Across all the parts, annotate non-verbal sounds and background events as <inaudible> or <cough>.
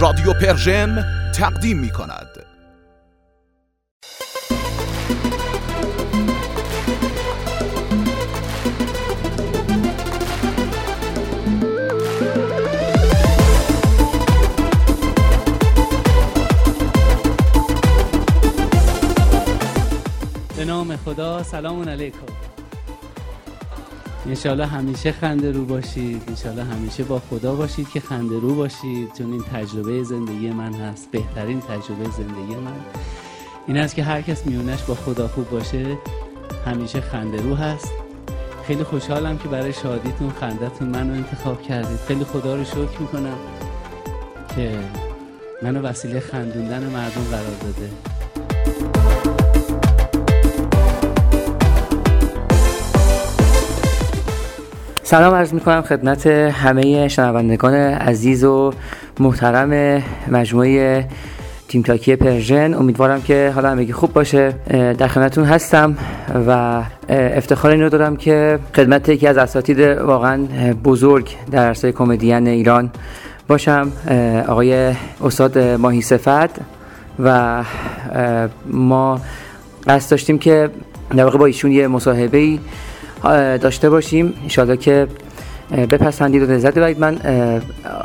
رادیو پرژن تقدیم می کند به نام خدا سلام علیکم. انشالله همیشه خنده رو باشید. انشالله همیشه با خدا باشید که خنده رو باشید. چون این تجربه زندگی من هست. بهترین تجربه زندگی من. این است که هر کس میونش با خدا خوب باشه. همیشه خنده رو هست. خیلی خوشحالم که برای شادیتون خندتون منو انتخاب کردید. خیلی خدا رو شکر می‌کنم که منو وسیله خندوندن مردم قرار داده. سلام عرض می کنم خدمت همه شنوندگان عزیز و محترم مجموعه تیم تاکی پرژن. امیدوارم که حالا همگی خوب باشه. در خدمتتون هستم و افتخار این رو دارم که خدمت یکی از اساتید واقعا بزرگ در عرصه کمدین ایران باشم. آقای استاد ماهی صفت و ما قصد داشتیم که در واقع با ایشون یه مصاحبه ای داشته باشیم. انشاءالله که بپسندید و لذت ببرید. من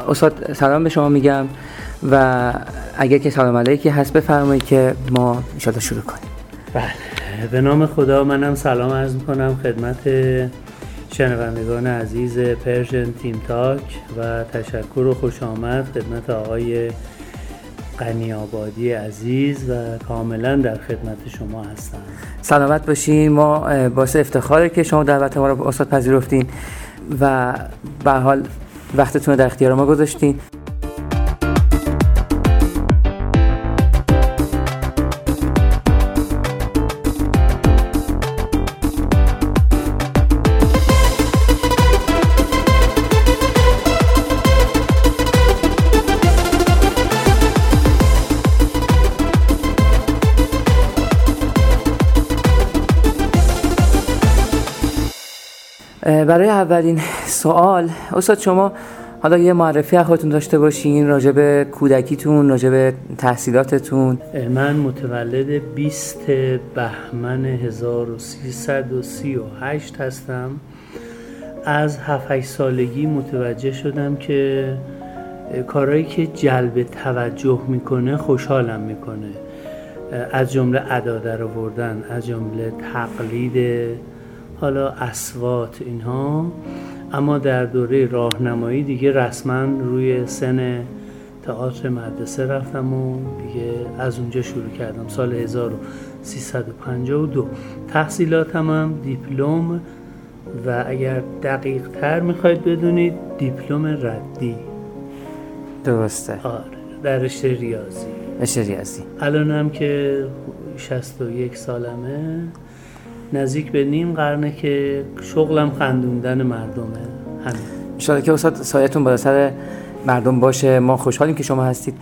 استاد سلام به شما میگم و اگر که سلام علیکی هست بفرمایید که ما انشاءالله شروع کنیم. بله. به نام خدا منم سلام عرض می‌کنم خدمت شنوندگان عزیز Persian TeamTalk و تشکر و خوش آمد خدمت آقای غنی آبادی عزیز و کاملا در خدمت شما هستم. سلامت باشین. ما باعث افتخاره که شما دعوت ما رو استاد پذیرفتین و به حال وقتتون رو در اختیار ما گذاشتین. برای اولین سوال استاد شما حالا یه معرفی خودتون داشته باشین راجع به کودکیتون راجع به تحصیلاتتون. من متولد 20 بهمن 1338 هستم. از 7 سالگی متوجه شدم که کارهایی که جلب توجه می‌کنه خوشحالم می‌کنه. از جمله ادا در آوردن از جمله تقلید حالا اسوات اینها اما در دوره راهنمایی دیگه رسما روی سن تئاتر مدرسه رفتم و دیگه از اونجا شروع کردم. سال 1352 تحصیلاتم هم دیپلم و اگر دقیق تر می‌خواید بدونید دیپلم ردی. درسته. آره در رشته ریاضی. رشته ریاضی. الان هم که 61 سالمه نزدیک به نیم قرنه که شغلم خندوندن مردمه همین. انشاءالله که استاد سایتون بالا سر مردم باشه. ما خوشحالیم که شما هستید.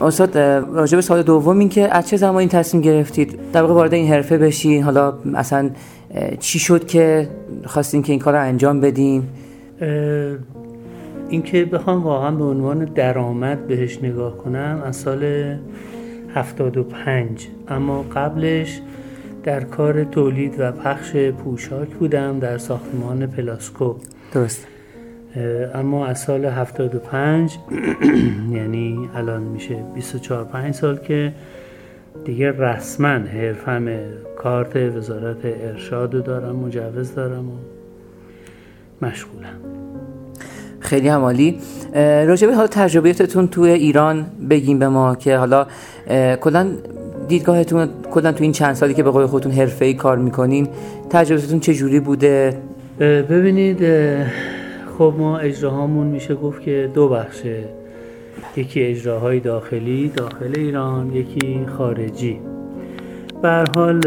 استاد راجع به سال دوم این که از چه زمانی تصمیم گرفتید؟ در واقع وارد این حرفه بشین. حالا اصلا چی شد که خواستین که این کار رو انجام بدین؟ اینکه بخوام واقعا به عنوان درآمد بهش نگاه کنم از سال 75 اما قبلش در کار تولید و پخش پوشاک بودم در ساختمان پلاسکو. درست. اما از سال 75 <clears throat> یعنی الان میشه 24 5 سال که دیگه رسما حرفم کارت وزارت ارشاد رو دارم مجوز دارم و مشغولم. خیلی همالی راجبه حالا تجربیتتون توی ایران بگیم به ما که حالا کلا دیدگاهتون کلا تو این چند سالی که به قول خودتون حرفه‌ای کار می‌کنین تجربتون چه جوری بوده؟ ببینید خب ما اجراهامون میشه گفت که دو بخشه. یکی اجراهای داخلی داخل ایران یکی خارجی. به حال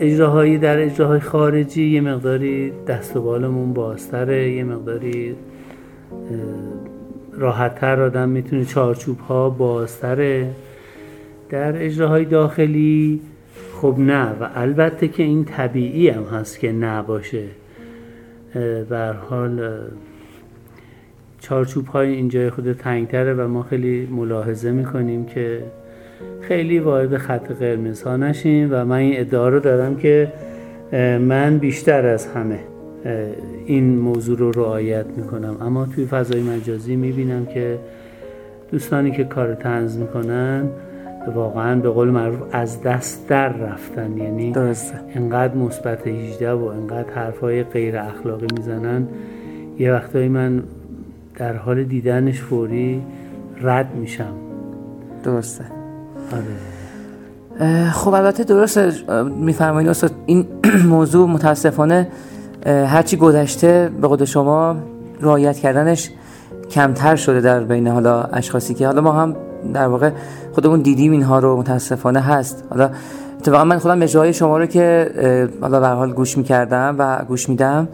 اجراهایی در اجراهای خارجی یه مقداری دست و بالمون بازتره یه مقداری راحتتر آدم می‌تونه چارچوب ها بازتره. در اجراهای داخلی؟ خب نه و البته که این طبیعی هم هست که نباشه. بر حال چارچوب های اینجای خود تنگتره و ما خیلی ملاحظه می‌کنیم که خیلی وارد خط قرمز ها نشیم و من این ادعا رو دارم که من بیشتر از همه این موضوع رو رعایت می‌کنم. اما توی فضای مجازی می‌بینم که دوستانی که کار تنز می‌کنن واقعا به قول معروف از دست در رفتن. یعنی درسته. انقدر مثبت 18 و انقدر حرفای غیر اخلاقی می‌زنن. یه وقتایی من در حال دیدنش فوری رد میشم. درسته. آره. خب البته درسته میفرمایید استاد این <clears throat> موضوع متاسفانه هرچی گذشته به قول شما رعایت کردنش کمتر شده در بین حالا اشخاصی که حالا ما هم در واقع خودمون دیدیم اینها رو متاسفانه هست. حالا اتفاقا من خودم مجرای شما رو که حالا به حال گوش می‌کردم و گوش میدم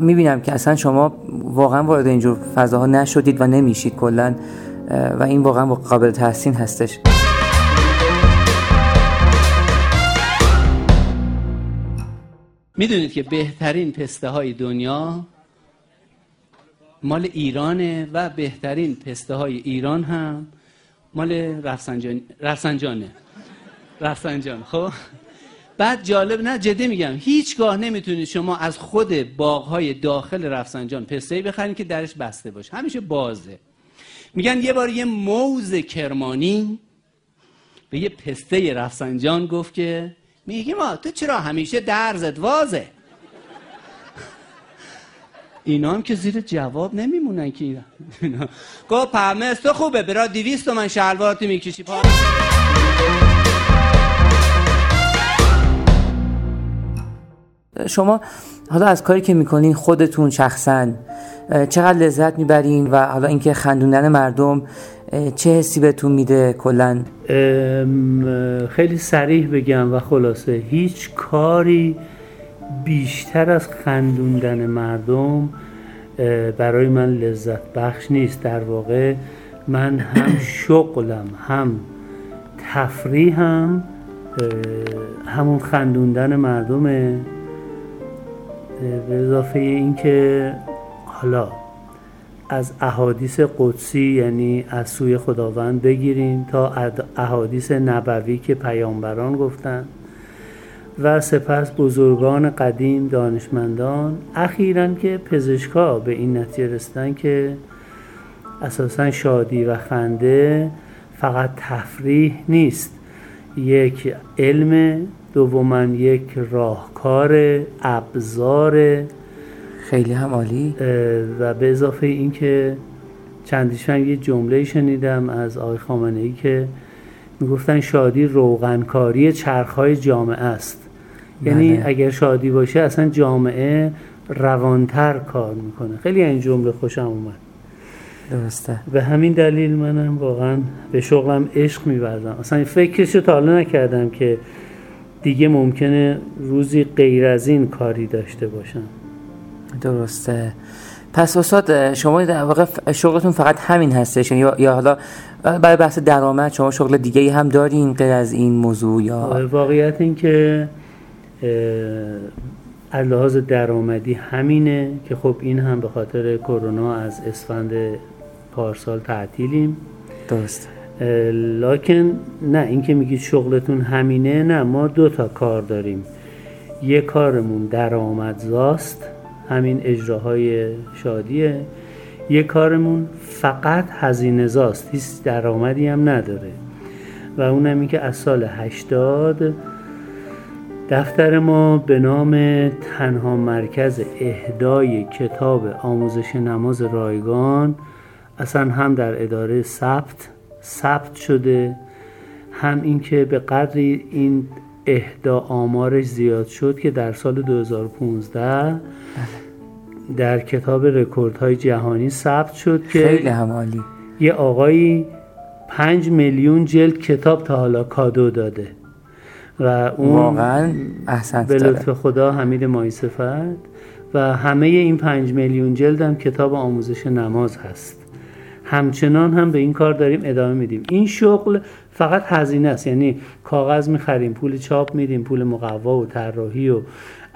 می‌بینم که اصلا شما واقعا وارد اینجور فضاها نشدید و نمیشید کلا و این واقعا قابل تحسین هستش. می‌دونید که بهترین پسته های دنیا مال ایرانه و بهترین پسته های ایران هم مال رفسنجان رفسنجانه. رفسنجان خب؟ بعد جالب نه جدی میگم هیچگاه نمی‌تونید شما از خود باغهای داخل رفسنجان پسته بخرید که درش بسته باشه. همیشه بازه. میگن یه بار یه موز کرمانی به یه پسته رفسنجان گفت که میگه ما تو چرا همیشه درزت وازه؟ اینا هم که زیر جواب نمیمونن که اینا. گفت پمس تو خوبه برا دیویست من شلوارتی می‌کشی. پا شما حالا از کاری که می‌کنین خودتون شخصا چقدر لذت می‌برین و حالا اینکه خندوندن مردم چه حسی بهتون میده کلا؟ خیلی سریح بگم و خلاصه هیچ کاری بیشتر از خندوندن مردم برای من لذت بخش نیست. در واقع من هم <coughs> شغلم هم تفریحم همون خندوندن مردمه. به اضافه اینکه حالا از احادیث قدسی یعنی از سوی خداوند بگیریم تا احادیث نبوی که پیامبران گفتند و سپس بزرگان قدیم دانشمندان اخیرا که پزشکا به این نتیجه رسیدن که اساسا شادی و خنده فقط تفریح نیست. یک علم دوما یک راهکار ابزار. خیلی هم عالی. و به اضافه اینکه چندیشن یه جمله شنیدم از آقای خامنه ای که می‌گفتن شادی روغنکاری چرخهای جامعه است. یعنی بله. اگر شادی باشه اصلا جامعه روانتر کار می‌کنه. خیلی این جمله خوشم اومد. درسته. به همین دلیل منم واقعا به شغلم عشق میورزم. اصلا فکرشو تا حالا نکردم که دیگه ممکنه روزی غیر از این کاری داشته باشم. درسته. پس استاد شما در واقع شغلتون فقط همین هستش. یا یا حالا برای بحث درآمد شما شغل دیگه هم دارین غیر از این موضوع یا؟ واقعیت این که از لحاظ درآمدی همینه که خب این هم به خاطر کرونا از اسفند پارسال تعطیلیم. درست. لکن نه اینکه میگید شغلتون همینه نه ما دو تا کار داریم. یه کارمون درآمدزاست همین اجراهای شادیه. یه کارمون فقط هزینه زاست هیچ درآمدی هم نداره. و اونم این که از سال 80 دفتر ما به نام تنها مرکز اهدای کتاب آموزش نماز رایگان اصلا هم در اداره ثبت ثبت شده هم اینکه به قدری این اهدا آمارش زیاد شد که در سال 2015 در کتاب رکوردهای جهانی ثبت شد که خیلی همالی یه آقایی پنج میلیون جلد کتاب تا حالا کادو داده. و اون واقعا احسنت به لطف خدا حمید مایصفت و همه این پنج میلیون جلد هم کتاب آموزش نماز هست. همچنان هم به این کار داریم ادامه میدیم. این شغل فقط هزینه است. یعنی کاغذ می‌خریم پول چاپ میدیم پول مقوا و طراحی و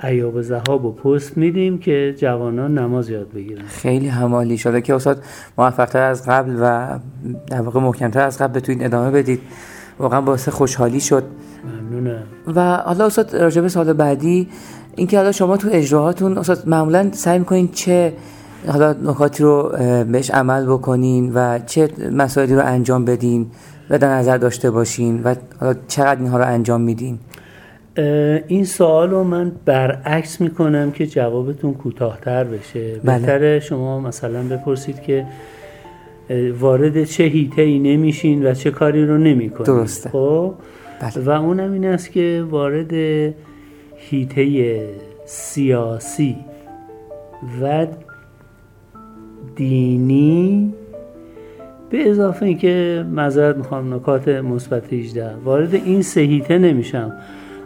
ایاب و زهاب و پست میدیم که جوانان نماز یاد بگیرن. خیلی همالی شده که استاد موفقتر از قبل و در واقع محکمتر از قبل بتونید ادامه بدید. واقعا باعث خوشحالی شد. ممنونم و حالا استاد راجب سال بعدی اینکه حالا شما تو اجراهاتون استاد معمولا سعی می‌کنین چه حالا نکاتی رو بهش عمل بکنین و چه مسائلی رو انجام بدین و در نظر داشته باشین و حالا چقدر اینها رو انجام میدین؟ این سوال رو من برعکس می‌کنم که جوابتون کوتاهتر بشه. بله. بهتره شما مثلا بپرسید که وارد چه هیته ای نمیشین و چه کاری رو نمی‌کنید. درسته. خب؟ بله. و اونم این است که وارد هیته سیاسی و دینی به اضافه اینکه معذرت می‌خوام نکات مثبت 18 وارد این سه هیته نمیشم.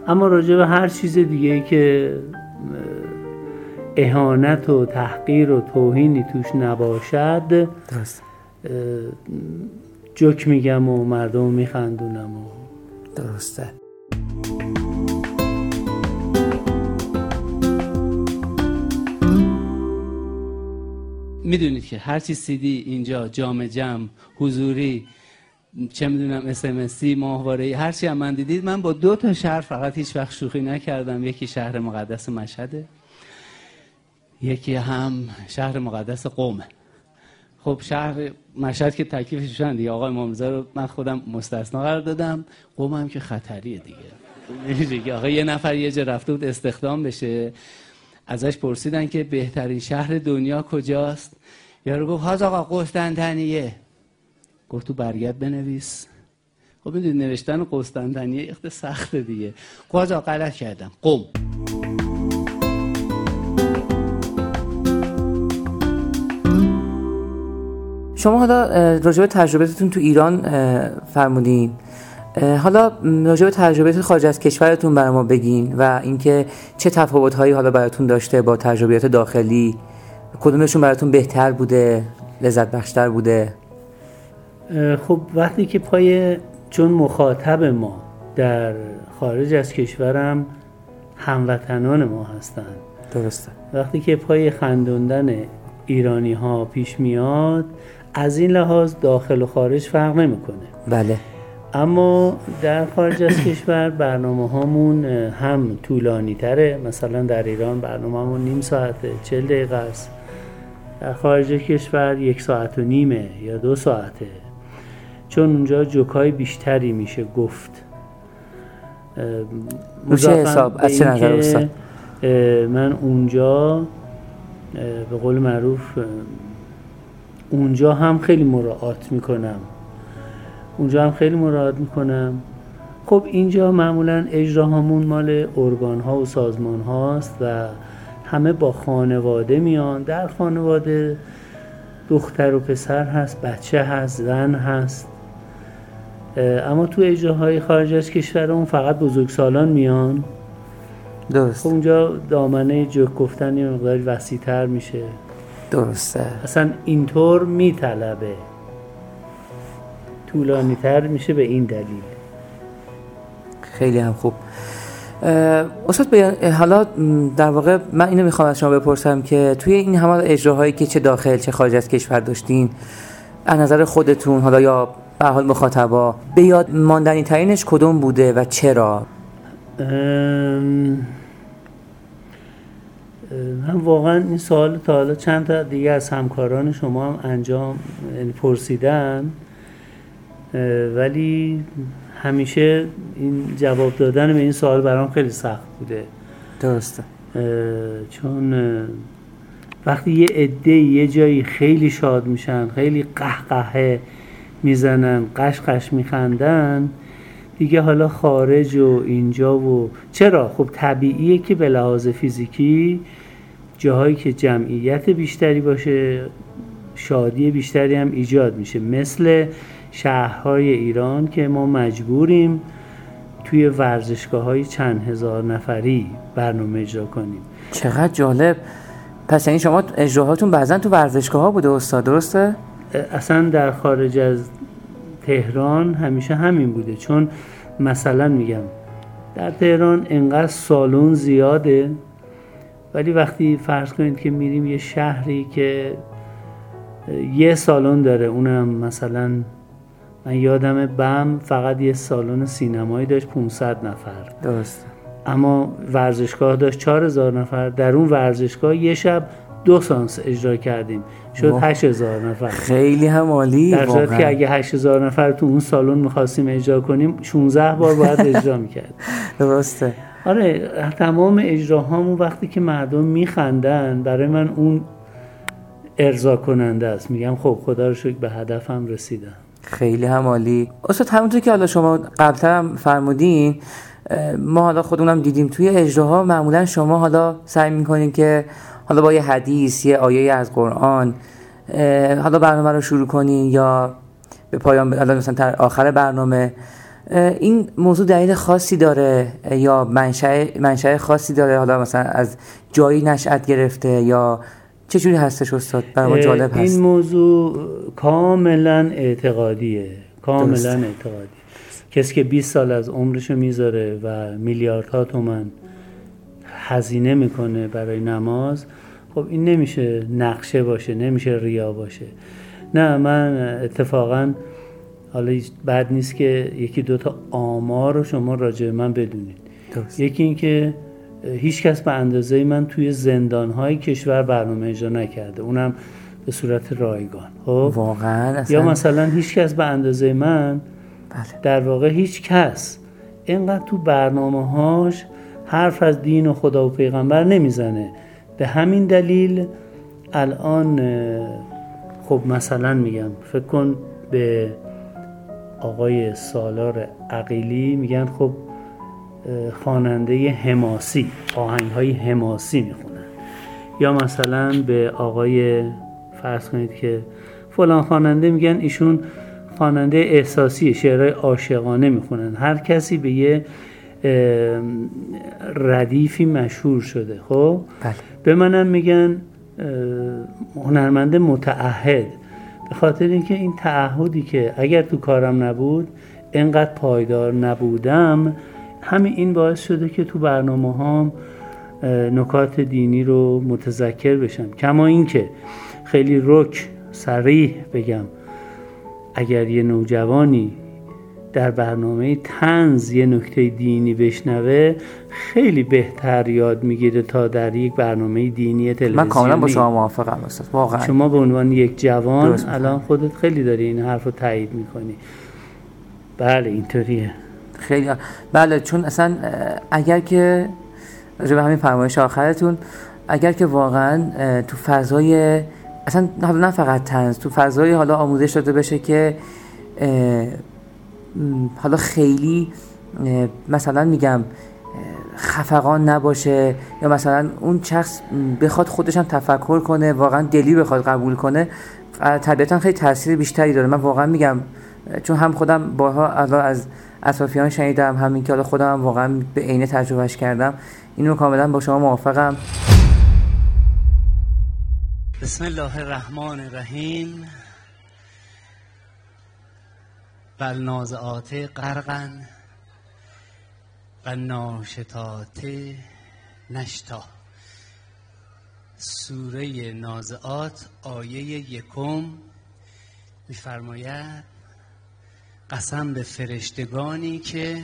اما راجع به هر چیز دیگه ای که اه، اهانت و تحقیر و توهینی توش نباشد درست. جوک میگم و مردم میخندونم و درسته. می‌دونید که هر چی سیدی اینجا جام جمع حضوری چه می‌دونم اسمسی ماهواره هر چی هم من دیدید من با دو تا شهر فقط هیچ وقت شوخی نکردم. یکی شهر مقدس مشهده یکی هم شهر مقدس قومه. خب شهر مشهد که تکلیفش شدن دیگه. آقای امامزاده رو من خودم مستثنا قرار دادم. قوم هم که خطریه <laughs> دیگه. آقا یه نفر یه جا رفته بود استخدام بشه. ازش پرسیدن که بهترین شهر دنیا کجاست؟ یارو گفت هاز آقا قسطنطنیه. گفت تو برگرد بنویس. خب می‌دونی نوشتن قسطنطنیه اخت سخته دیگه. گفت آقا غلط کردم. قم. شما حالا راجع به تجربتون تو ایران فرمودین. حالا راجع به تجربیات خارج از کشورتون برای ما بگین و اینکه چه تفاوت‌هایی حالا براتون داشته با تجربیات داخلی. کدومشون براتون بهتر بوده لذت بخشتر بوده؟ خب وقتی که پای چون مخاطب ما در خارج از کشورم هموطنان ما هستند درسته. وقتی که پای خندوندن ایرانی ها پیش میاد از این لحاظ داخل و خارج فرق نمی‌کنه. بله. اما در خارج از کشور برنامه هامون هم طولانی تره. مثلا در ایران برنامه همون نیم ساعته چل دقیقه است. در خارج کشور یک ساعت و نیمه یا دو ساعته. چون اونجا جوکای بیشتری میشه گفت. مضافاً حساب؟ از چه نظر استاد؟ من اونجا به قول معروف اونجا هم خیلی مراعات می‌کنم. اونجا هم خیلی مراعات می‌کنم. خب اینجا معمولا اجراهامون مال ارگان ها و سازمان هاست و همه با خانواده میان. در خانواده دختر و پسر هست بچه هست زن هست. اما تو اجراهای خارج از کشورمون فقط بزرگسالان میان. خب درست اونجا دامنه جوک گفتن یه مقداری وسیعتر میشه. درسته. اصلا اینطور میطلبه. طولانی تر میشه به این دلیل. خیلی هم خوب. استاد بیان- حالا در واقع من اینو می‌خوام از شما بپرسم که توی این همه اجراهایی که چه داخل چه خارج از کشور داشتین از نظر خودتون حالا یا به حال مخاطبا به یاد ماندنی ترینش کدوم بوده و چرا؟ ام، من واقعا این سوال تا حالا چند تا دیگه از همکاران شما هم انجام یعنی پرسیدن ولی همیشه این جواب دادن به این سوال برام خیلی سخت بوده. درسته. چون وقتی یه عده یه جایی خیلی شاد میشن خیلی قهقهه می‌زنن قشقش میخندن دیگه حالا خارج و اینجا و چرا؟ خب طبیعیه که به لحاظ فیزیکی جاهایی که جمعیت بیشتری باشه شادی بیشتری هم ایجاد میشه. مثل شهرهای ایران که ما مجبوریم توی ورزشگاه های چند هزار نفری برنامه اجرا کنیم. چقدر جالب. پس یعنی شما اجراهاتون بعضا تو ورزشگاه ها بوده استاد درسته؟ اصلا در خارج از تهران همیشه همین بوده. چون مثلا میگم در تهران انقدر سالن زیاده ولی وقتی فرض کنید که میریم یه شهری که یه سالن داره اونم مثلا من یادم بم فقط یه سالن سینمایی داشت 500 نفر. درست. اما ورزشگاه داشت 4000 نفر. در اون ورزشگاه یه شب دو سانس اجرا کردیم. شد واه. 8000 نفر. خیلی هم عالی. در واقعا. که اگه 8000 نفر تو اون سالن می‌خواستیم اجرا کنیم 16 بار باید اجرا می‌کرد <laughs> درسته. آره تمام اجراهامون وقتی که مردم میخندن برای من اون ارضا کننده است. میگم خب خدا رو شکر به هدفم رسیدم. خیلی هم عالی. استاد همونطور که حالا شما قبلتر هم فرمودین ما حالا خودمونم دیدیم توی اجراها معمولا شما حالا سعی می‌کنین که حالا با یه حدیث یه آیه از قرآن حالا برنامه رو شروع کنین یا به پایان حالا مثلا آخر برنامه. این موضوع دلیل خاصی داره یا منشأ منشأ خاصی داره؟ حالا مثلا از جایی نشأت گرفته یا چه جوری هستش استاد؟ برای ما جالب این هست موضوع کاملا اعتقادیه. کاملا. اعتقادی کسی که 20 سال از عمرشو می‌ذاره و میلیاردها تومن هزینه می‌کنه برای نماز خب این نمیشه نقشه باشه نمیشه ریا باشه. نه من اتفاقا حالا بد نیست که یکی دوتا آمار رو شما راجع من بدونید. درست. یکی اینکه هیچ کس به اندازه من توی زندانهای کشور برنامه اجرا نکرده. اونم به صورت رایگان. خب؟ واقعا اصلا یا مثلا هیچ کس به اندازه من بله. در واقع هیچ کس اینقدر تو برنامه هاش حرف از دین و خدا و پیغمبر نمی‌زنه. به همین دلیل الان خب مثلا میگم فکر کن به آقای سالار عقیلی میگن خب خواننده حماسی آهنگ های حماسی می‌خونن. یا مثلا به آقای فرض کنید که فلان خواننده میگن ایشون خواننده احساسی شعرهای عاشقانه می‌خونن. هر کسی به یه ردیفی مشهور شده خب؟ بله. به منم میگن هنرمند متعهد. به خاطر اینکه این تعهدی که اگر تو کارم نبود انقدر پایدار نبودم همین این باعث شده که تو برنامه هام نکات دینی رو متذکر بشم. کما اینکه خیلی رک سریح بگم اگر یه نوجوانی در برنامه تنز یه نکته دینی بشنوه خیلی بهتر یاد می‌گیره تا در یک برنامه دینی تلویزیونی. من کاملا با شما موافقم استاد واقعا. شما به عنوان یک جوان. الان خودت خیلی داری این حرف رو تایید می‌کنی. بله اینطوریه. خیلی بله چون اصلا اگر که به همین فرمایش آخرتون اگر که واقعا تو فضای اصلا حالا نه فقط تنز تو فضای حالا آموزش داده بشه که حالا خیلی مثلا میگم خفقان نباشه یا مثلا اون شخص بخواد خودش هم تفکر کنه واقعا دلی بخواد قبول کنه طبیعتا خیلی تاثیر بیشتری داره. من واقعا میگم چون هم خودم بارها از اطرافیان شنیدم همین که حالا خودم هم واقعا به عینه تجربهش کردم. اینو کاملا با شما موافقم. بسم الله الرحمن الرحیم. و نازعات غرقا. و ناشتات نشتا. سوره نازعات آیه یکم میفرماید قسم به فرشتگانی که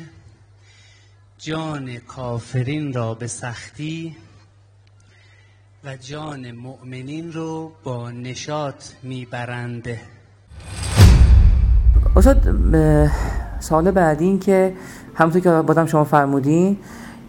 جان کافرین را به سختی و جان مؤمنین رو با نشاط میبرنده استاد سال بعدی این که همونطور که بازم شما فرمودین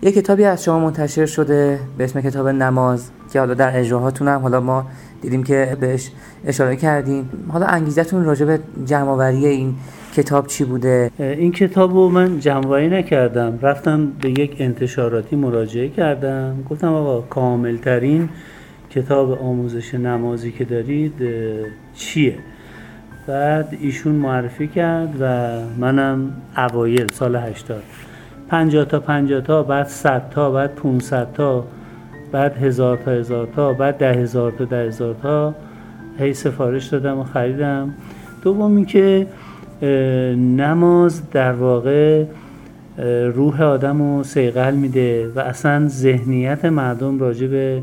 یه کتابی از شما منتشر شده به اسم کتاب نماز که حالا در اجراهاتون هم حالا ما دیدیم که بهش اشاره کردین. حالا انگیزتون راجع به جمعآوری این کتاب چی بوده؟ این کتاب رو من جمعوری نکردم. رفتم به یک انتشاراتی مراجعه کردم. گفتم آقا کاملترین کتاب آموزش نمازی که دارید چیه؟ بعد ایشون معرفی کرد و منم اوایل سال 80 50 تا 50 تا بعد 100 تا بعد 500 تا بعد هزار تا هزار تا بعد ده هزار تا ده هزار تا. هی سفارش دادم و خریدم. دوم اینکه نماز در واقع روح آدم رو سیقل میده و اصلا ذهنیت مردم راجع به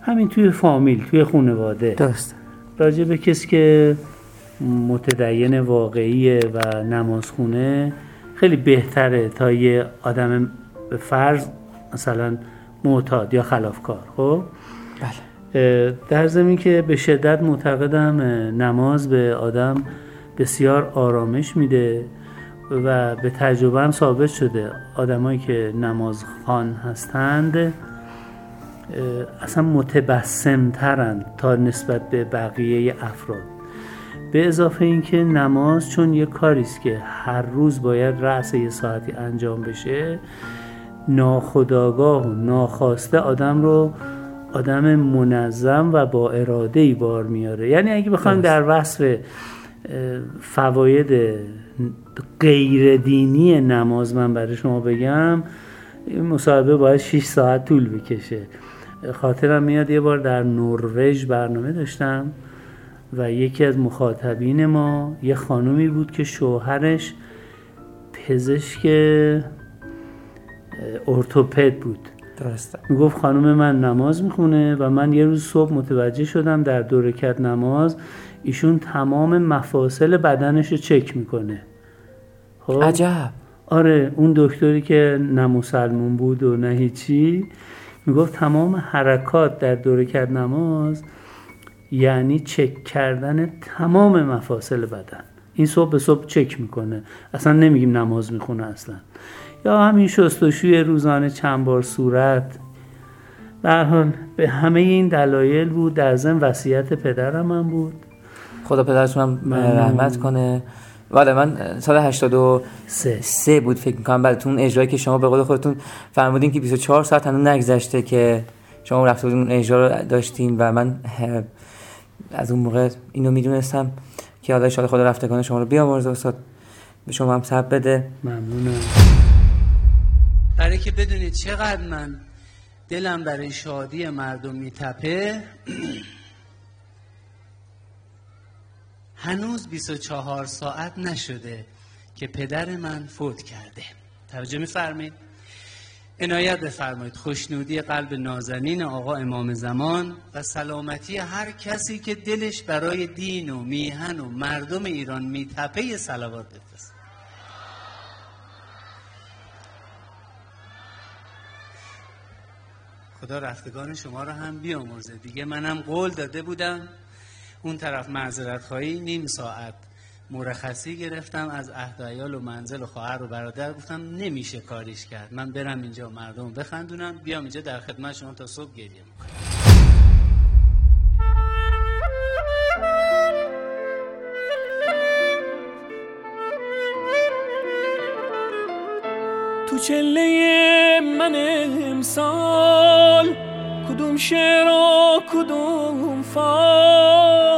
همین توی فامیل توی خانواده. درست راجع به کسی که متدین واقعیه و نمازخونه خیلی بهتره تا یه آدم به فرض مثلا معتاد یا خلافکار خب؟ بله. در زمین که به شدت معتقدم نماز به آدم بسیار آرامش میده و به تجربه هم ثابت شده. آدمایی که نماز خان هستند اصلا متبسم ترند تا نسبت به بقیه افراد. به اضافه اینکه نماز چون یه کاری است که هر روز باید رأس یه ساعتی انجام بشه ناخداگاه و ناخواسته آدم رو آدم منظم و با اراده ای بار میاره. یعنی اگه بخوایم در وصف فواید غیر دینی نماز من برای شما بگم این مصاحبه باید 6 ساعت طول بکشه. خاطرم میاد یه بار در نروژ برنامه داشتم. و یکی از مخاطبین ما یه خانومی بود که شوهرش پزشک ارتوپد بود. درسته. می‌گفت خانم من نماز می‌خونه و من یه روز صبح متوجه شدم در دو رکعت نماز ایشون تمام مفاصل بدنش رو چک می‌کنه. خب؟ عجب. آره اون دکتری که نه مسلمون بود و نه هیچی می‌گفت تمام حرکات در دو رکعت نماز یعنی چک کردن تمام مفاصل بدن. این صبح به صبح چک می‌کنه. اصلا نمیگیم نماز می‌خونه اصلا. یا همین شستشوی روزانه چند بار صورت. هر حال به همه این دلایل بود. در ضمن وصیت پدرم هم بود. خدا پدرتون هم. رحمت کنه. بله من سال 83 سه بود فکر می‌کنم. بله تو اون اجرایی که شما به قول خودتون فرمودین که 24 ساعت هنوز نگذشته که شما رفته بودین اجرا رو داشتین و من از اون موقع اینو می‌دونستم که حالا شاید خدا رفتگان شما رو بیامرزه استاد. به شما هم صبر بده. ممنونم. برای که بدونید چقدر من دلم برای شادی مردم میتپه <clears throat> هنوز 24 ساعت نشده که پدر من فوت کرده. توجه میفرمایید؟ عنایت بفرمایید. خوشنودی قلب نازنین آقا امام زمان و سلامتی هر کسی که دلش برای دین و میهن و مردم ایران میتپه یه صلوات بفرست. خدا رفتگان شما رو هم بیامرزه. دیگه منم قول داده بودم. اون طرف معذرت خواهی نیم ساعت. مرخصی گرفتم از عهد و منزل و خواهر و برادر. گفتم نمیشه کاریش کرد. من برم اینجا مردم بخندونم بیام اینجا در خدمت شما تا صبح گریه تو چله من امسال کدوم شعر و کدوم فال؟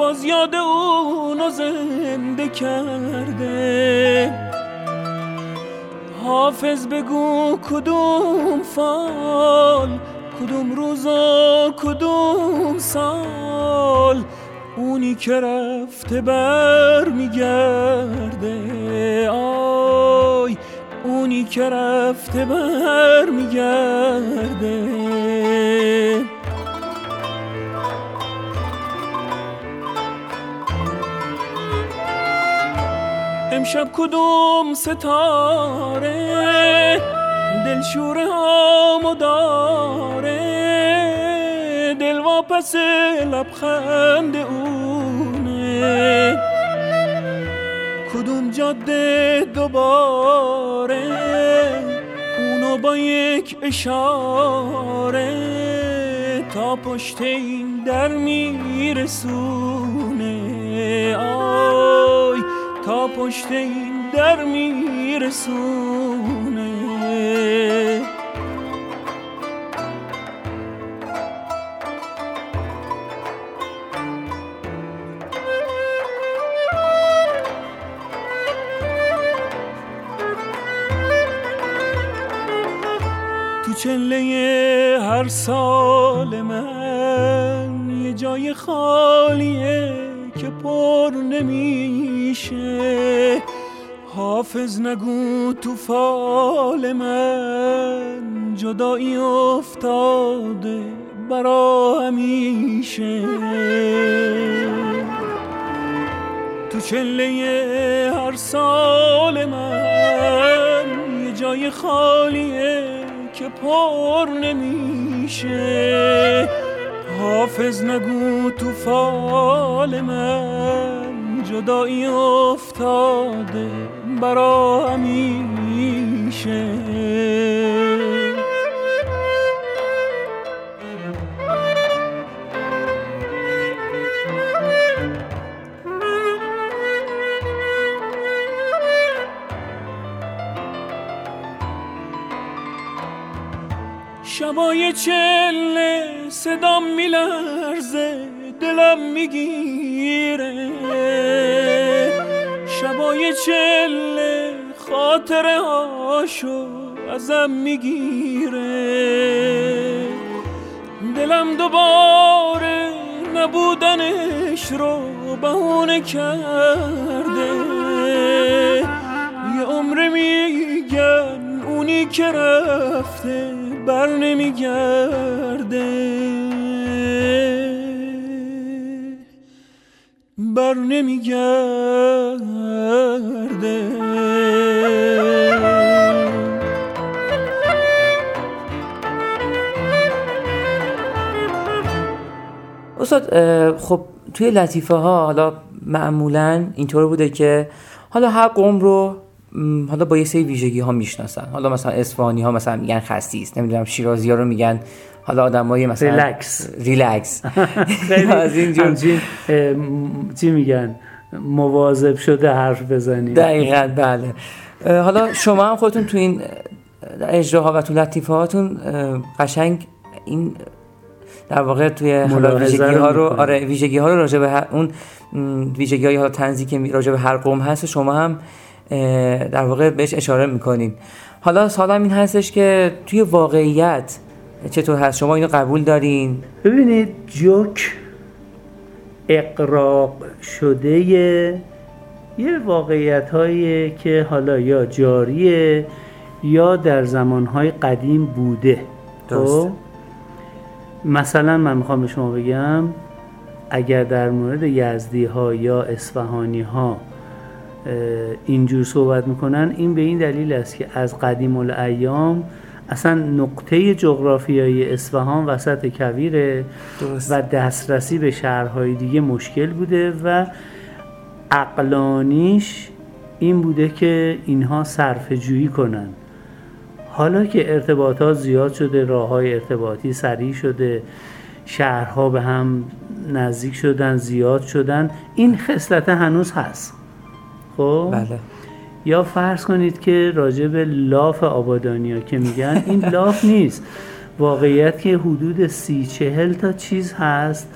باز یاد اونو زنده کرده. حافظ بگو کدوم فال کدوم روز و کدوم سال. اونی که رفته بر میگرده آی اونی که رفته بر میگرده امشب کدوم ستاره دلشوره هامو داره؟ دل واپس لبخند اونه. کدوم جاده دوباره اونو با یک اشاره تا پشت این در میرسونه؟ آی تا پشت این در میرسونه. تو چله هر سال من یه جای خالیه که پر نمیشه حافظ نگو تو فال من جدایی افتاده برا همیشه. تو چله هر سال من یه جای خالیه که پر نمیشه. حافظ نگو تو فال من. جدایی افتاده برا همیشه شبای چله صدام میلرزه دلم می‌گیره. شبای چله خاطره هاشو ازم می‌گیره. دلم دوباره نبودنش رو بهونه کرده. یه عمر میگن اونی که رفته بر نمیگرده. بر نمیگرده. استاد خب توی لطیفه ها حالا معمولا اینطور بوده که حالا هر قوم رو حالا با یه سری ویژگی ها می‌شناسن. حالا مثلا اصفهانی ها مثلا میگن خسیس نمی‌دونم شیرازی ها رو میگن حالا آدمای مثلا relax <laughs> relax از اینجور چی میگن؟ مواظب شده حرف بزنید دقیقا بله. حالا شما هم خودتون تو این اجراها و تو لطیفه هاتون قشنگ این در واقع توی حالا ویژگی ها رو آره ویژگی ها رو راجع به اون ویژگی های حالا تنزی که راجع به هر قوم هست شما هم در واقع بهش اشاره می‌کنین حالا سوالم این هستش که توی واقعیت چطور هست؟ شما اینو قبول دارین؟ ببینید جوک اقراق شده یه واقعیت هایی که حالا یا جاریه یا در زمانهای قدیم بوده. درست خب؟ مثلا من می‌خوام به شما بگم اگر در مورد یزدی ها یا اصفهانی ها اینجور صحبت می‌کنن این به این دلیل است که از قدیم الایام اصلا نقطه جغرافیایی اصفهان وسط کویره درست. و دسترسی به شهرهای دیگه مشکل بوده و عقلانیش این بوده که اینها صرف جویی کنن. حالا که ارتباطات زیاد شده راه های ارتباطی سریع شده شهرها به هم نزدیک شدن زیاد شدن این خصلت هنوز هست. خب؟ بله. یا فرض کنید که راجع به لاف آبادانیا که میگن این لاف نیست. واقعیت که حدود سی چهل تا چیز هست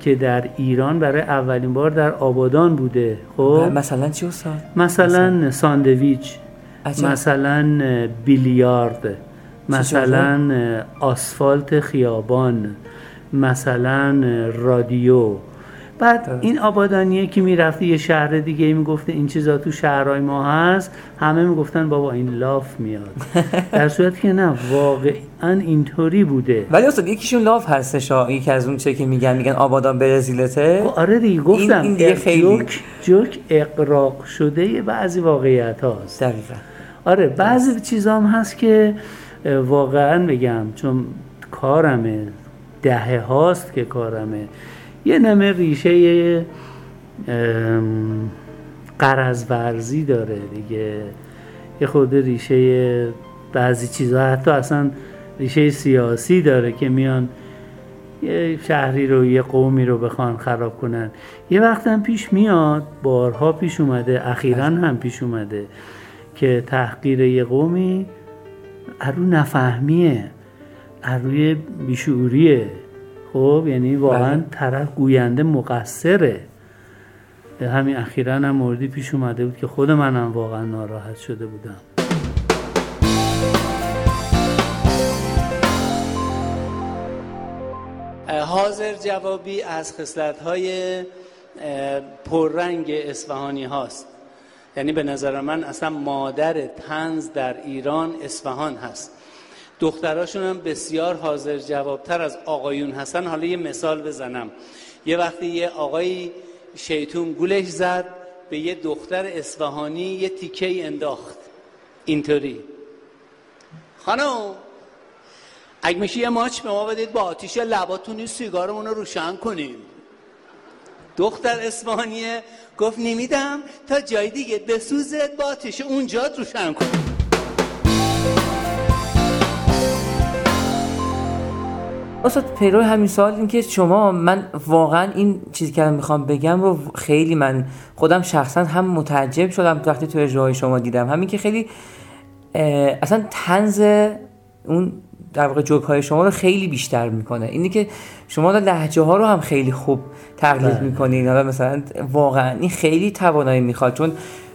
که در ایران برای اولین بار در آبادان بوده. خب؟ مثلا چی استاد؟ مثلا ساندویچ عجب. مثلا بیلیارد مثلا آسفالت خیابان مثلا رادیو. بعد این آبادانیه که می‌رفته یه شهر دیگه می‌گفته این چیزا تو شهرهای ما هست همه می‌گفتن بابا این لاف میاد. <laughs> در صورت که نه واقعا اینطوری بوده. ولی استاد یکیشون لاف هستش ها یکی از اون چه که میگن میگن آبادان برزیلته. خب آره دیگه گفتم این دیگه خیلی جوک, جوک اقراق شده بعضی واقعیت هاست دقیقا. آره بعضی چیزا هم هست که واقعا بگم چون کارمه دهه هاست که کارمه. یه نمه ریشه قرض ورزی داره دیگه. یه خود ریشه بعضی چیزها حتی اصلا ریشه سیاسی داره که میان یه شهری رو یه قومی رو بخوان خراب کنن. یه وقت هم پیش میاد بارها پیش اومده اخیرا هم پیش اومده که تحقیر یه قومی ارو نفهمیه اروی بیشعوریه. خب یعنی واقعا بله. طرف گوینده مقصره. همین اخیرا هم موردی پیش اومده بود که خود منم واقعا ناراحت شده بودم. حاضر جوابی از خصلت های پررنگ اصفهانی هاست. یعنی به نظر من اصلا مادر تنز در ایران اصفهان هست. دختراشون هم بسیار حاضر جوابتر از آقایون هستن حالا یه مثال بزنم. یه وقتی یه آقای شیطون گولش زد به یه دختر اصفهانی یه تیکه انداخت. اینطوری. خانم اگه میشه یه ماچ به ما بدید با آتیش لباتون سیگارمون رو روشن کنیم. دختر اصفهانیه گفت نمیدم تا جای دیگه بسوزت با آتیش اونجا روشن کنیم. استاد پیرو همین سوال این که شما من واقعا این چیزی که می‌خوام بگم رو خیلی من خودم شخصا هم متعجب شدم وقتی تو اجراهای شما دیدم. همین که خیلی اصلا تنز اون در واقع جوک های شما رو خیلی بیشتر می‌کنه. اینی که شما لحجه ها رو هم خیلی خوب تقلید بله. می‌کنین. حالا مثلا واقعا این خیلی توانایی می‌خواد. چون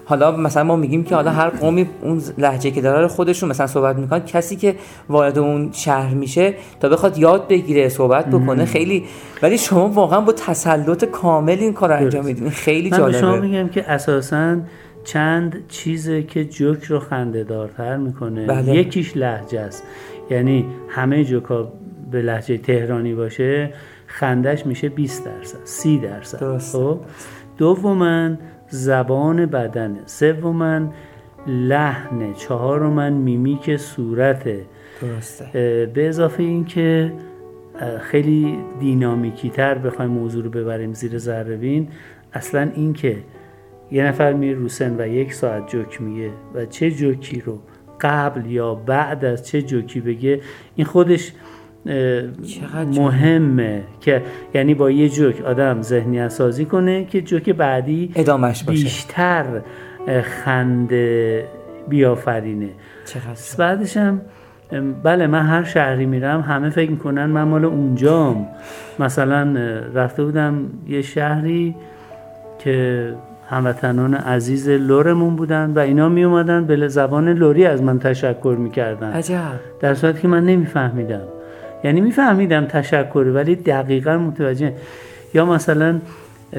حالا مثلا ما میگیم که حالا هر قومی اون لحجه که داره خودشون مثلا صحبت می‌کنن کسی که وارد اون شهر میشه تا بخواد یاد بگیره صحبت بکنه خیلی ولی شما واقعا با تسلط کامل این کار انجام میدین. خیلی جالبه. من شما میگم که اساسا چند چیزه که جوک رو خنده دارتر می‌کنه. بله. یکیش لحجه است. یعنی همه جوکا به لحجه تهرانی باشه خندش میشه 20 درصد 30 درصد. خب؟ دوما زبان بدنه سوما لحن چهارم میمیک صورته درسته. به اضافه اینکه خیلی دینامیکی تر بخوایم موضوع رو ببریم زیر ذره اصلا اینکه یه نفر میره روسن و یک ساعت جوک میگه و چه جوکی رو قبل یا بعد از چه جوکی بگه این خودش مهمه که یعنی با یه جوک آدم ذهنی سازی کنه که جوک بعدی ادامش باشه. بیشتر خنده بیافرینه. بعدش هم بله من هر شهری میرم همه فکر می‌کنن من مال اونجام. مثلا رفته بودم یه شهری که هموطنان عزیز لورمون بودن و اینا می اومدن به زبان لوری از من تشکر می‌کردن. عجب. در صورتی که من نمیفهمیدم. یعنی میفهمیدم تشکر ولی دقیقا متوجه. یا مثلا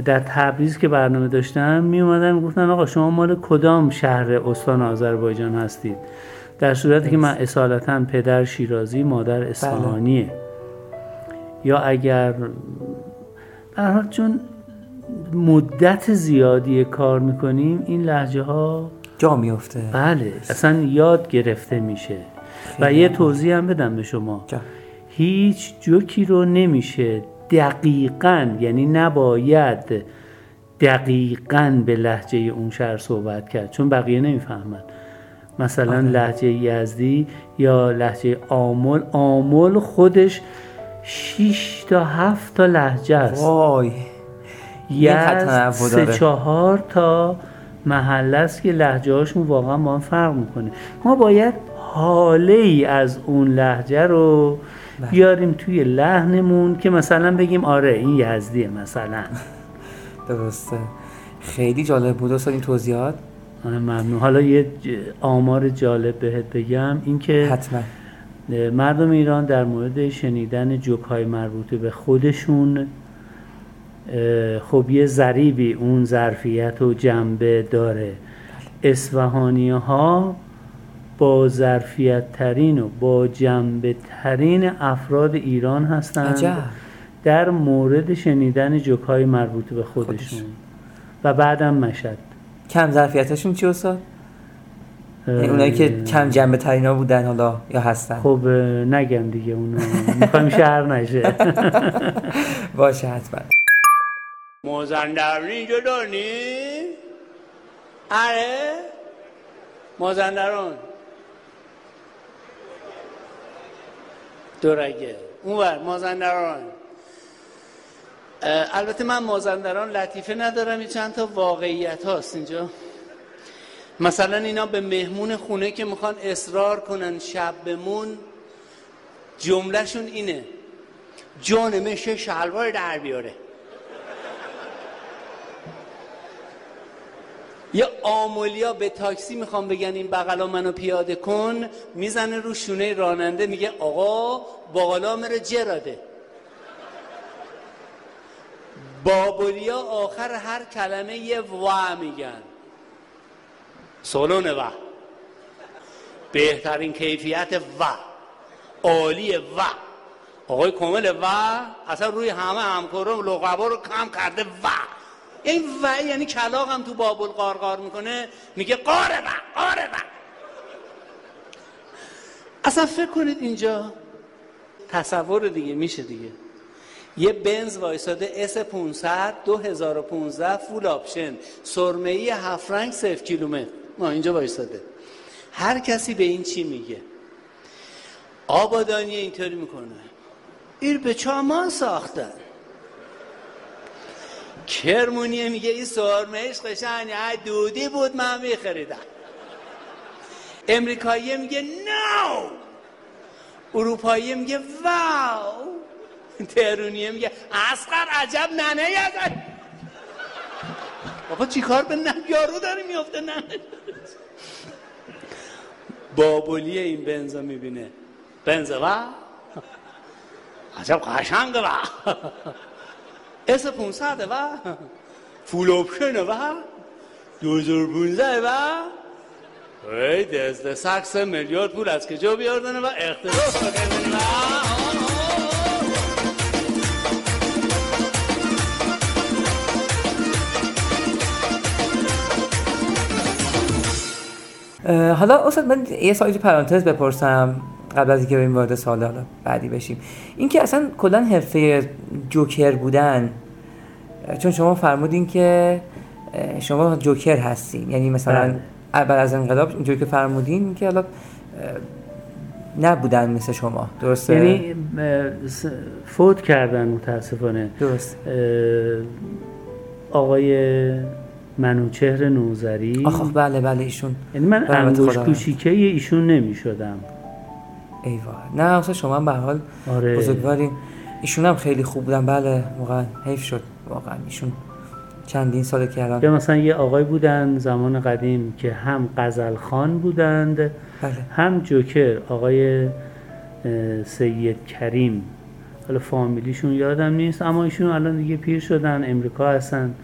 در تبریز که برنامه داشتم می اومدن گفتن آقا شما مال کدام شهر استان آذربایجان هستید؟ در صورتی که من اصالتا پدر شیرازی مادر بله. اصفهانیه. یا اگر در چون مدت زیادی کار می‌کنیم این لحجه ها جا میفته بله اصلا یاد گرفته میشه. و یه توضیح هم بدم به شما. جا. هیچ جوکی رو نمیشه دقیقا یعنی نباید دقیقا به لحجه اون شهر صحبت کرد چون بقیه نمی‌فهمن مثلا آه. لحجه یزدی یا لحجه آمل آمل خودش 6 تا 7 تا لحجه است وای یزد سه چهار تا محله است که لحجه هاشون واقعا با فرق می‌کنه ما باید حاله ای از اون لحجه رو. بیاریم توی لحنمون که مثلا بگیم آره این یزدیه مثلا. درسته. خیلی جالب بود. اصلا این توضیحات؟ آره، ممنون. حالا یه آمار جالب بهت بگم. اینکه حتما. مردم ایران در مورد شنیدن جوک های مربوطه به خودشون خب یه ذریبی اون ظرفیت و جنبه داره. اسفهانی ها با ظرفیت ترین و با جنبه ترین افراد ایران هستند در مورد شنیدن جوک های مربوط به خودشون. و بعدم مشد کم ظرفیتشون چی استاد؟ یعنی اونایی که کم جنبه ترین ها بودن حالا یا هستن؟ خب نگم دیگه اونو. می‌خوایم شهر نشه. <laughs> باشه حتما. مازندرانی اینجا دارنی؟ اره؟ مازندران. دورگه. اونور مازندران. البته من مازندران لطیفه ندارم این چند تا واقعیت هاست اینجا. مثلا اینا به مهمون خونه که می‌خوان اصرار کنن شب بمون جملهشون اینه. جان میشه شلوار در بیاره. یه آمولیا به تاکسی می‌خوام بگن این بغلا منو پیاده کن می‌زنه رو شونه راننده میگه آقا باقلا مره جراده. بابولیا آخر هر کلمه یه وا میگن. سالن و بهترین کیفیت و عالی و آقای کامل و اصلا روی همه همکارا لقبا رو کم کرده و این و یعنی کلاق هم تو بابل قارقار می‌کنه میگه قاره و قاره و. اصلا فکر کنید اینجا تصور دیگه میشه دیگه. یه بنز وایساده S 500 2015 full option. سرمه ای هفت رنگ صفر کیلومتر. ما اینجا وایساده. هر کسی به این چی میگه. آبادانی اینطوری می‌کنه. این بچه هامان ساختن. کرمونیه میگه این سرمهش قشنگ دودی بود من میخریدم. امریکایی میگه نو. اروپایی میگه واو. تهرونیه میگه اسقر عجب ننه یزد. بابا چیکار به نن یارو داره میفته ننه. بابولی این بنزا می‌بینه. بنزا و عجب قشنگه و اس 500 و؟ فول اپشن و؟ 2015 و؟ ای دست سکس میلیارد پول از کجا بیاردنه و اختلاف حالا استاد من یه سوالی پرانتز بپرسم. قبل از اینکه بریم وارد سوال حالا بعدی بشیم. اینکه اصلا کلا حرفه جوکر بودن چون شما فرمودین که شما جوکر هستین. یعنی مثلا بعد از انقلاب اینجوری که فرمودین که حالا نبودن مثل شما. درسته؟ یعنی فوت کردن متاسفانه. درست. آقای منوچهر نوزری. آخ بله بله ایشون. یعنی من انگوش کوچیکه ایشون نمی شدم ایوه نه اصلا شما هم به حال آره. بزرگواریم ایشون هم خیلی خوب بودن. بله واقعا حیف شد. واقعا ایشون چندین ساله که الان یا مثلا یه آقای بودن زمان قدیم که هم قزل خان بودند بله. هم جوکر آقای سید کریم. حالا فامیلیشون یادم نیست اما ایشون الان دیگه پیر شدن امریکا هستن.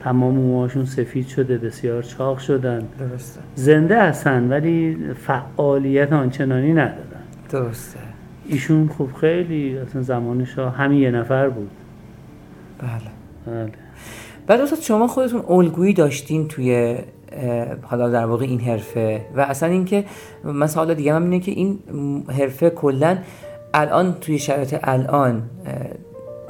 تمام موهاشون سفید شده بسیار چاق شدن. درسته. زنده هستن ولی فعالیت آنچنانی ندارن. درسته. ایشون خوب خیلی اصلا زمانش ها همین یه نفر بود. بله. بله. بعد استاد شما خودتون الگویی داشتین توی حالا در واقع این حرفه و اصلا اینکه من سوال دیگه هم اینه که این حرفه کلا الان توی شرایط الان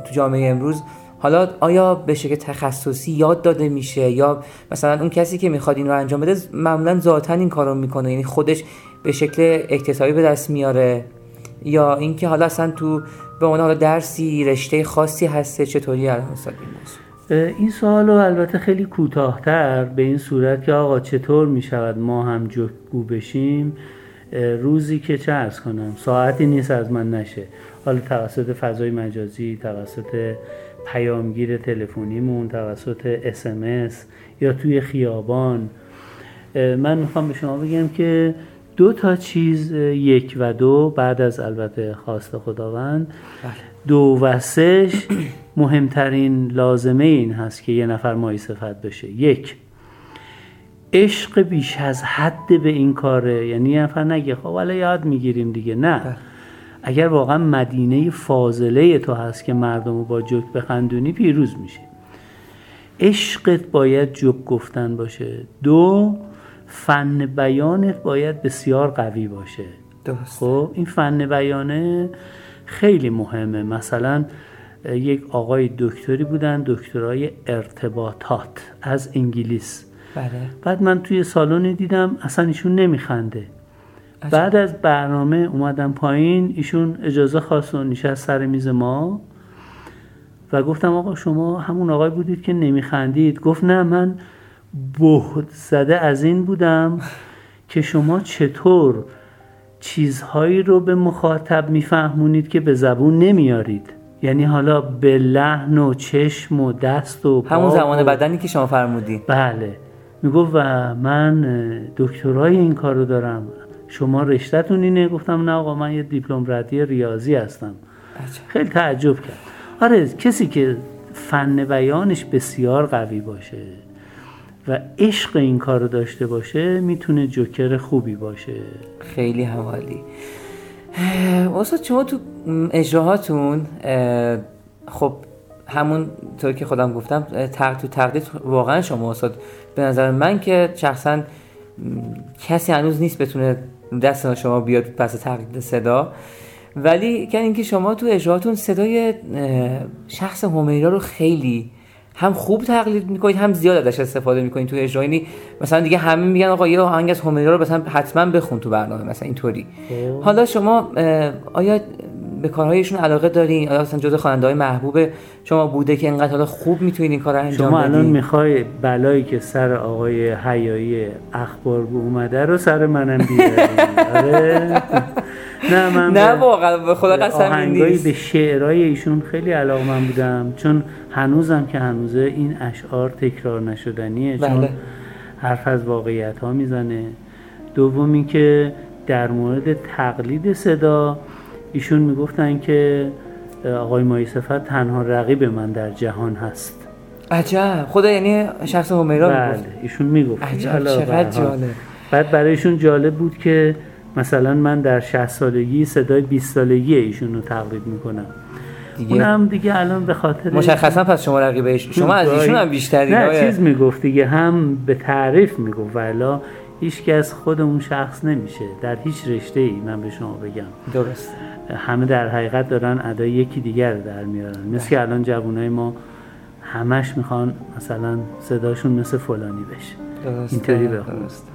تو جامعه امروز حالا آیا به شکل تخصصی یاد داده میشه یا مثلا اون کسی که می‌خواد این رو انجام بده معمولا ذاتا این کارو می‌کنه یعنی خودش به شکل اکتسابی به دست میاره یا اینکه حالا اصلا تو به عنوان حالا درسی رشته خاصی هسته چطوری الان استاد این این سوال رو البته خیلی کوتاهتر به این صورت که آقا چطور می‌شود ما هم جگو بشیم؟ روزی که چه ارز کنم؟ ساعتی نیست از من نشه. حالا توسط فضای مجازی توسط پیامگیر تلفنیمون توسط اسمس یا توی خیابان. من می‌خوام به شما بگم که دو تا چیز یک و دو بعد از البته خواست خداوند. دو و سهش مهمترین لازمه این هست که یه نفر مایی صفت بشه. یک عشق بیش از حد به این کاره. یعنی یه نفر نگه خب حالا یاد می‌گیریم دیگه. نه. اگر واقعا مدینه فاضله تو هست که مردم رو با جوک بخندونی پیروز میشه عشقت باید جوک گفتن باشه. دو فن بیانت باید بسیار قوی باشه. درست خب این فن بیانه خیلی مهمه. مثلا یک آقای دکتری بودن دکترای ارتباطات از انگلیس. بله. بعد من توی سالن دیدم اصلا ایشون نمیخنده. بعد از برنامه اومدم پایین ایشون اجازه خواست و نشست سر میز ما و گفتم آقا شما همون آقای بودید که نمیخندید. گفت نه من بهت زده از این بودم که شما چطور چیزهایی رو به مخاطب میفهمونید که به زبون نمیارید. یعنی حالا به لحن و چشم و دست و همون زمان بدنی که شما فرمودی بله. می‌گفت و من دکترای این کار رو دارم. شما رشتهتون اینه؟ گفتم نه آقا من یه دیپلم ردی ریاضی هستم. خیلی تعجب کرد. آره کسی که فن بیانش بسیار قوی باشه. و عشق این کار داشته باشه می‌تونه جوکر خوبی باشه. خیلی حوالی. استاد شما تو اجراهاتون اه، خب همون طور که خودم گفتم تق تو تقدید واقعا شما استاد به نظر من که شخصا کسی هنوز نیست بتونه دست شما بیاد پس تقلید صدا. ولی که اینکه شما تو اجراهاتون صدای شخص همیرا رو خیلی هم خوب تقلید می‌کنید هم زیاد ازش استفاده می‌کنید تو اجرا. یعنی مثلا دیگه همه میگن آقا یه آهنگ از همیرا رو مثلا حتما بخون تو برنامه مثلا اینطوری. خب. حالا شما آیا به کارهایشون علاقه دارین؟ آیا مثلا جزء خواننده های محبوب شما بوده که اینقدر حالا خوب می‌تونید این کار رو انجام شما الان می‌خوای بلایی که سر آقای حیایی اخبار اومده رو سر منم بیاری. <laughs> آره. نه من نه واقعا به خدا قسم آهنگایی نیست. به شعرهای ایشون خیلی علاقه من بودم چون هنوزم که هنوزه این اشعار تکرار نشدنیه چون بله. حرف از واقعیت ها می‌زنه دومی که در مورد تقلید صدا ایشون می‌گفتن که آقای مایی صفت تنها رقیب من در جهان هست. عجب. خدا یعنی شخص همیرا بله می‌گفت ایشون می‌گفت. عجب چقدر. جالب. بعد برایشون جالب بود که مثلا من در 60 سالگی صدای 20 سالگی ایشون رو تقلید می‌کنم. دیگه اونم دیگه الان به خاطر مشخصا پس شما رقیبش شما از ایشون هم بیشتری نه چیز می‌گفت دیگه هم به تعریف می‌گفت. ولی هیچ از خود اون شخص نمیشه. در هیچ رشته ای من به شما بگم. درست همه در حقیقت دارن ادای یکی دیگر در میارن. مثل که الان جوانای ما همش می‌خوان مثلا صداشون مثل فلانی بشه. درست اینطوری بخون. درست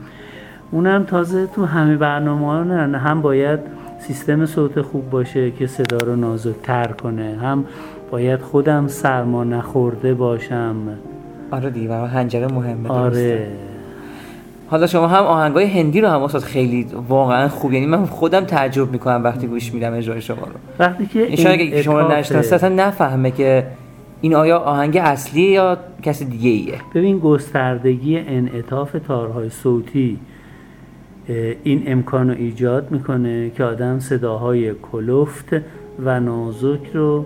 اونم تازه تو همه برنامه ها نه هم باید سیستم صوت خوب باشه که صدا رو نازکتر کنه هم باید خودم سرما نخورده باشم. آره دیگه هنجره مهمه. آره. حالا شما هم آهنگای هندی رو هم استاد خیلی واقعا خوب یعنی من خودم تعجب می‌کنم وقتی گوش میدم اجرای شما رو. وقتی که این شاید اگه شما نشناسه اصلا نفهمه که این آیا آهنگ اصلیه یا کسی دیگه ایه ببین گستردگی انعطاف تارهای صوتی این امکان رو ایجاد می‌کنه که آدم صداهای کلفت و نازک رو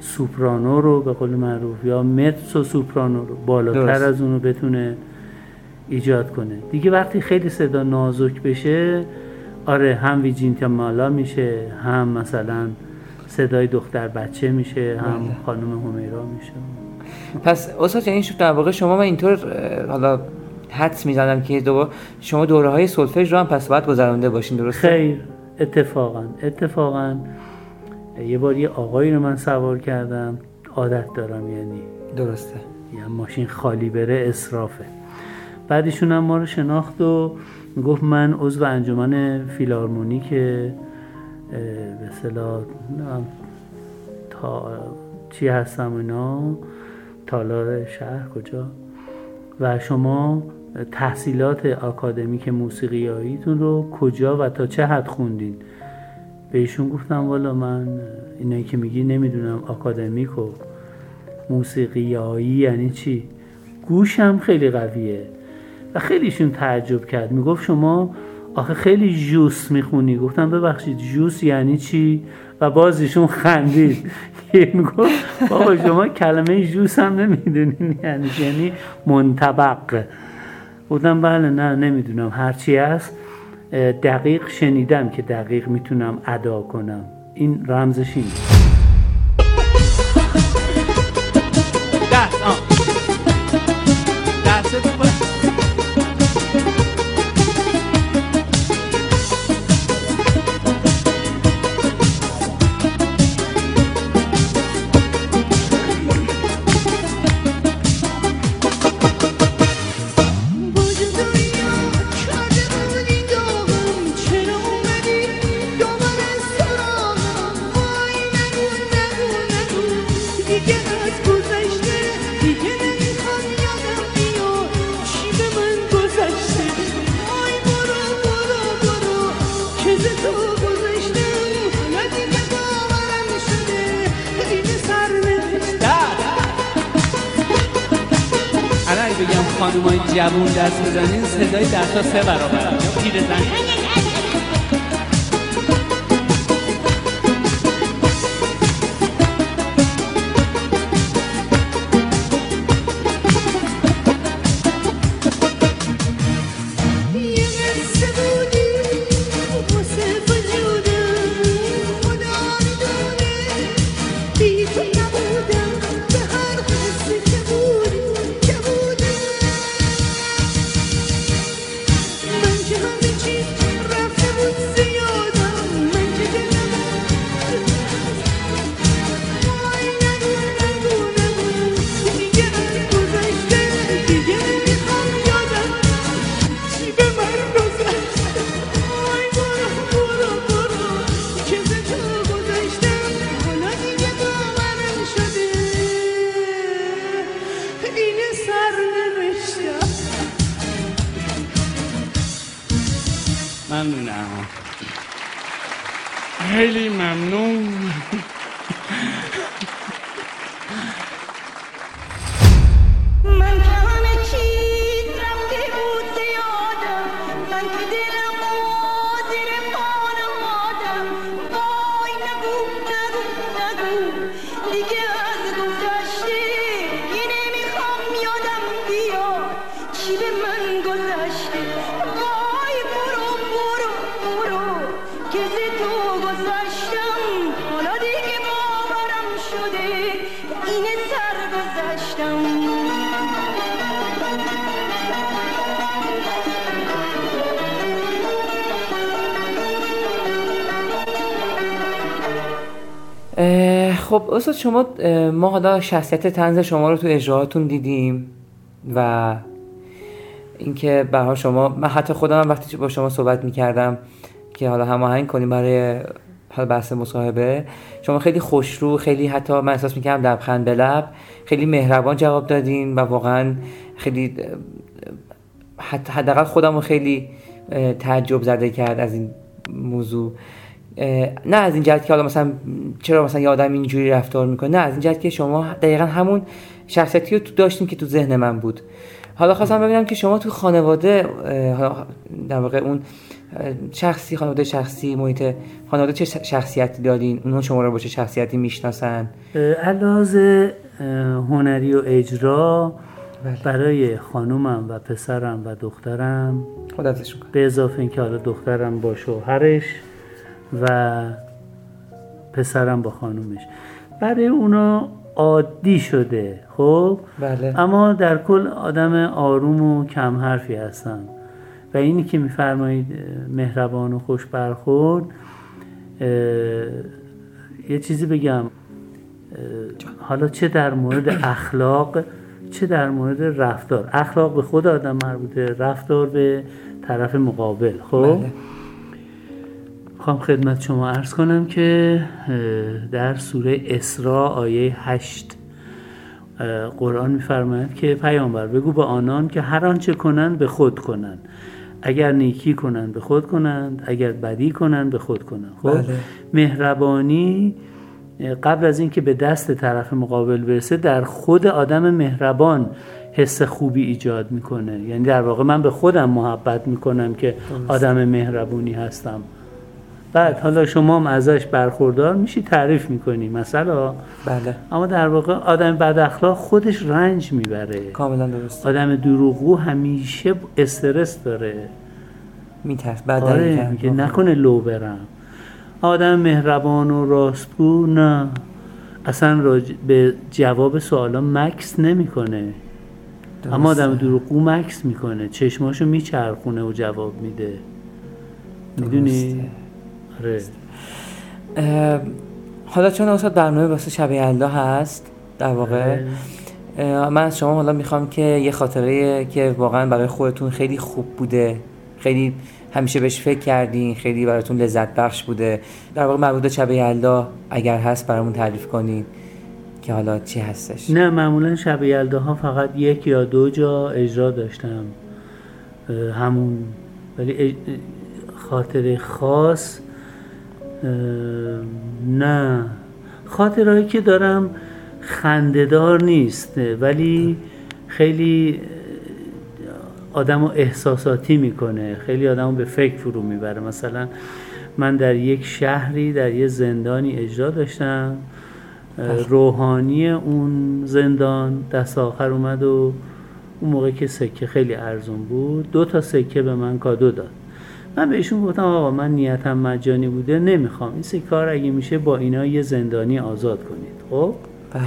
سوپرانو رو به قول معروف یا متس و سوپرانو رو بالاتر درست. از اون رو بتونه ایجاد کنه دیگه وقتی خیلی صدا نازک بشه آره هم ویجینتا مالا میشه هم مثلا صدای دختر بچه میشه هم بله. خانم همیرا میشه پس استاد یعنی شو- در واقع شما من اینطور حالا حدس می‌زنم که دو شما دوره های سولفژ رو هم پس باید گذرانده باشین درسته؟ خیر اتفاقا اتفاقا. یه بار یه آقایی رو من سوار کردم. عادت دارم یعنی. درسته. یه ماشین خالی بره اصرافه بعد ایشون هم ما رو شناخت و گفت من عضو انجمن فیلارمونیک اه، به نمی‌دونم تا چی هستم اینا. تالار شهر کجا؟ و شما تحصیلات آکادمیک موسیقیاییتون رو کجا و تا چه حد خوندین؟ به ایشون گفتم والا من اینایی که میگی نمی‌دونم آکادمیک و موسیقیایی یعنی چی؟ گوشم خیلی قویه و خیلیشون تعجب کرد. می‌گفت شما آخه خیلی جوس می‌خونی. گفتم ببخشید جوس یعنی چی؟ و باز ایشون خندید. <laughs> می‌گفت بابا شما کلمه جوس هم نمی‌دونین یعنی؟ یعنی منطبق. گفتم بله نه نمی‌دونم. هرچی هست دقیق شنیدم که دقیق می‌تونم ادا کنم. این رمزش اینه. جوون دست بزنین صدای دستا سه برابر. پیرزن. خب استاد شما ما حالا شخصیت تنز شما رو تو اجراهاتون دیدیم و اینکه حال شما من حتی خودم وقتی با شما صحبت می‌کردم که حالا هماهنگ کنیم برای حالا بحث مصاحبه شما خیلی خوشرو خیلی حتی من احساس می‌کردم لبخند به لب خیلی مهربان جواب دادین و واقعا خیلی حتی حداقل خودم رو خیلی تعجب زده کرد از این موضوع. نه از این جهت که حالا مثلا چرا مثلا یه آدم اینجوری رفتار می‌کنه نه از این جهت که شما دقیقا همون شخصیتی رو تو داشتیم که تو ذهن من بود. حالا خواستم ببینم که شما تو خانواده در واقع اون شخصی خانواده شخصی محیط خانواده چه شخصیتی دارین؟ اونها شما رو با چه شخصیتی می‌شناسن؟ علاوه هنری و اجرا بله. برای خانومم و پسرم و دخترم. کنم به اضافه اینکه حالا دخترم با شوهرش. و پسرم با خانومش. برای اونا عادی شده خب؟ بله. اما در کل آدم آروم و کم حرفی هستم و اینی که میفرمایید مهربان و خوش برخورد یه چیزی بگم. حالا چه در مورد اخلاق چه در مورد رفتار؟ اخلاق به خود آدم مربوطه رفتار به طرف مقابل خب؟ بله. خواهم خدمت شما عرض کنم که در سوره اسراء آیه هشت اه، قرآن میفرماید که پیامبر بگو به آنان که هر آنچه کنند به خود کنند. اگر نیکی کنند به خود کنند اگر بدی کنند به خود کنند. خب؟ بله. مهربانی قبل از اینکه به دست طرف مقابل برسه در خود آدم مهربان حس خوبی ایجاد می‌کنه. یعنی در واقع من به خودم محبت می‌کنم که آدم مهربونی هستم. بعد حالا شما هم ازش برخوردار میشی تعریف می‌کنی مثلا بله. اما در واقع آدم بد اخلاق خودش رنج می‌بره. کاملا درست آدم دروغگو همیشه استرس داره. میترس بعد آره. میگه نکنه لو برم. آدم مهربان و راستگو نه. اصلا راج... به جواب سوالا مکس نمی‌کنه. اما آدم دروغگو مکس می‌کنه. چشماشو میچرخونه و جواب میده. می‌دونی؟ حالا چون استاد برنامه واسه شب یلدا هست در واقع اه، من از شما حالا می‌خوام که یه خاطره که واقعا برای خودتون خیلی خوب بوده خیلی همیشه بهش فکر کردین خیلی براتون لذت بخش بوده. در واقع مربوط به شب یلدا اگر هست برامون تعریف کنید که حالا چی هستش. نه معمولا شب یلداها فقط یک یا دو جا اجرا داشتم. همون ولی اج- خاطره خاص نه. خاطرهایی که دارم خندهدار نیست ولی خیلی آدم رو احساساتی می‌کنه. خیلی آدم رو به فکر فرو می‌بره. مثلا من در یک شهری در یه زندانی اجرا داشتم. اه، روحانی اون زندان دست آخر اومد و اون موقع که سکه خیلی ارزون بود دو تا سکه به من کادو داد. من بهشون گفتم آقا من نیتم مجانی بوده نمی‌خوام. این رو اگه میشه با اینا یه زندانی آزاد کنید. خب؟ بله.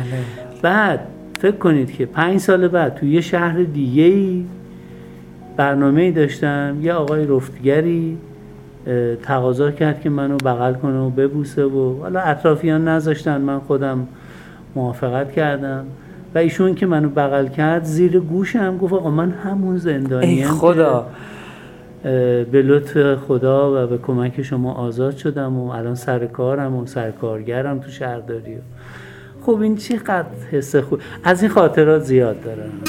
بعد فکر کنید که پنج سال بعد تو یه شهر دیگه ای برنامه داشتم یه آقای رفتگری تقاضا کرد که منو بغل کنه و ببوسه و حالا اطرافیان نذاشتن من خودم موافقت کردم. و ایشون که منو بغل کرد زیر گوشم گفت آقا من همون زندانی ای خدا. به لطف خدا و به کمک شما آزاد شدم و الان سر کارم و سرکارگرم تو شهرداری خب این چقدر حس خوب؟ از این خاطرات زیاد دارم.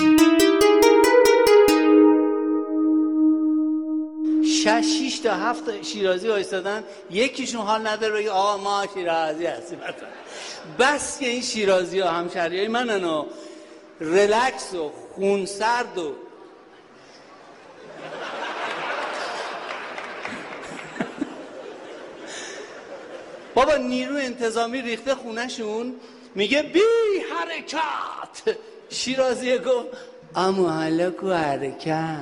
شش شیش تا هفت شیرازی وایستادن. یکیشون حال نداره بگه آقا ما شیرازی هستیم. بس که این شیرازی ها همشهری های منن و رلکس و خونسرد و بابا نیرو انتظامی ریخته خونهشون میگه بی حرکت. شیرازی گفت امو حالا کو حرکت؟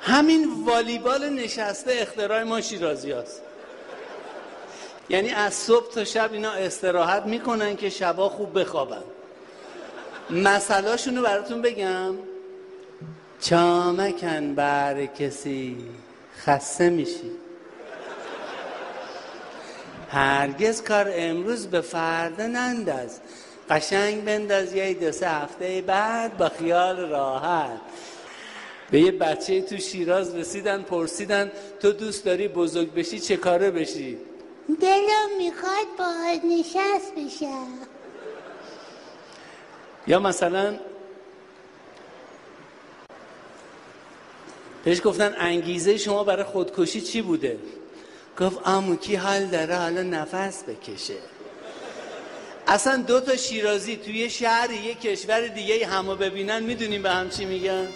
همین والیبال نشسته اختراع ما شیرازی هست. یعنی از صبح تا شب اینا استراحت می‌کنن که شبا خوب بخوابن. مسئلهاشونو براتون بگم. چامکن بر کسی خسته میشی. هرگز کار امروز به فردا ننداز قشنگ بنداز یه دو سه هفته بعد با خیال راحت. به یه بچه تو شیراز رسیدن پرسیدن تو دوست داری بزرگ بشی چه کاره بشی؟ دلم می‌خواد با نشست بشم. یا مثلا بهش گفتن انگیزه شما برای خودکشی چی بوده؟ گفت امو کی حال داره؟ حالا نفس بکشه. اصلا دو تا شیرازی توی شهر یه کشور دیگه همو ببینن می‌دونیم به هم چی میگن؟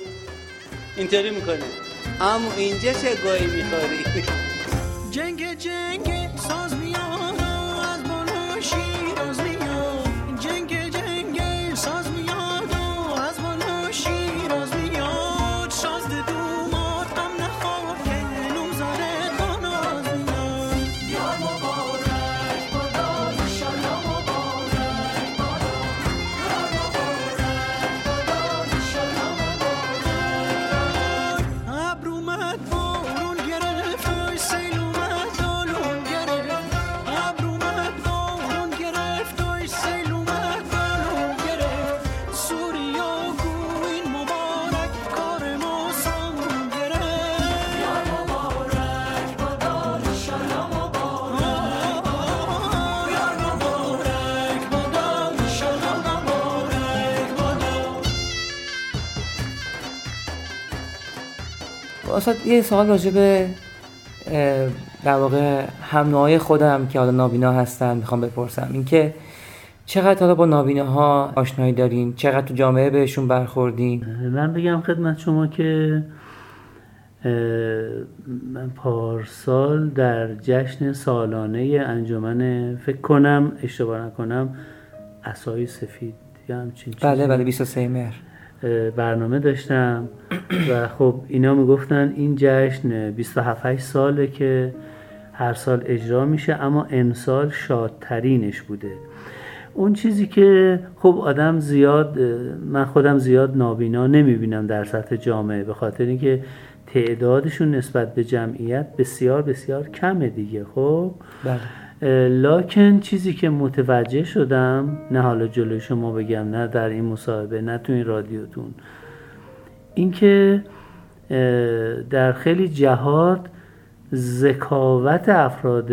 اینطوری می‌کنه. امو اینجا چه گویی می‌خوری؟ جنگ جنگ ساز میاد استاد یه سوال راجع به در واقع هم نوعای خودم که حالا نابینا هستن می‌خوام بپرسم. اینکه چقدر حالا با نابیناها آشنایی دارین؟ چقدر تو جامعه بهشون برخوردین؟ من بگم خدمت شما که من پارسال در جشن سالانه انجمن فکر کنم اشتباه نکنم اسای سفید یا همچین. بله بله 23 مهر. برنامه داشتم و خب اینا می‌گفتن این جشن 27 ساله که هر سال اجرا میشه اما امسال شادترینش بوده. اون چیزی که خب آدم زیاد من خودم زیاد نابینا نمی‌بینم در سطح جامعه به خاطر اینکه تعدادشون نسبت به جمعیت بسیار بسیار کمه دیگه خب؟ بله. لاکن چیزی که متوجه شدم نه حالا جلوی شما بگم نه در این مصاحبه نه تو این رادیوتون اینکه در خیلی جهات ذکاوت افراد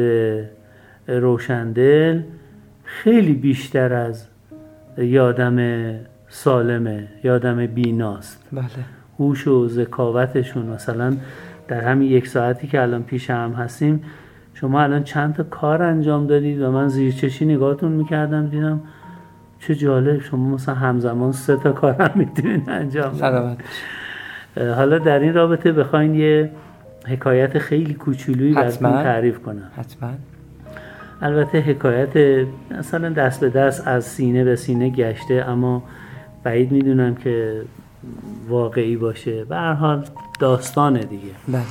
روشندل خیلی بیشتر از یادم سالمه یادم بیناست. بله. هوش و ذکاوتشون مثلا در همین یک ساعتی که الان پیش هم هستیم شما الان چند تا کار انجام دادید و من زیر چشی نگاهتون می‌کردم دیدم چه جالب شما مثلا همزمان سه تا کار هم می‌تونید انجام بدید. حالا در این رابطه بخواین یه حکایت خیلی کوچولویی براتون. تعریف کنم. حتما. البته حکایت مثلا دست به دست از سینه به سینه گشته اما بعید می‌دونم که واقعی باشه. به هر حال داستانه دیگه. بله.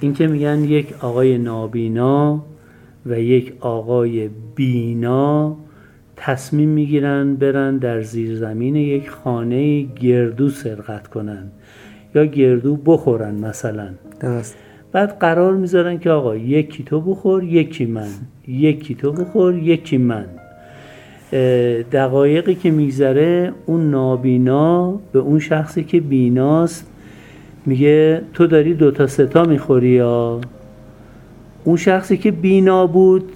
این که میگن یک آقای نابینا و یک آقای بینا تصمیم می‌گیرن برن در زیرزمین یک خانه گردو سرقت کنن یا گردو بخورن مثلا. درست. بعد قرار می‌ذارن که آقا یکی تو بخور یکی من. یکی تو بخور یکی من. دقایقی که میگذره اون نابینا به اون شخصی که بیناست میگه تو داری دوتا ستا می‌خوری یا؟ اون شخصی که بینا بود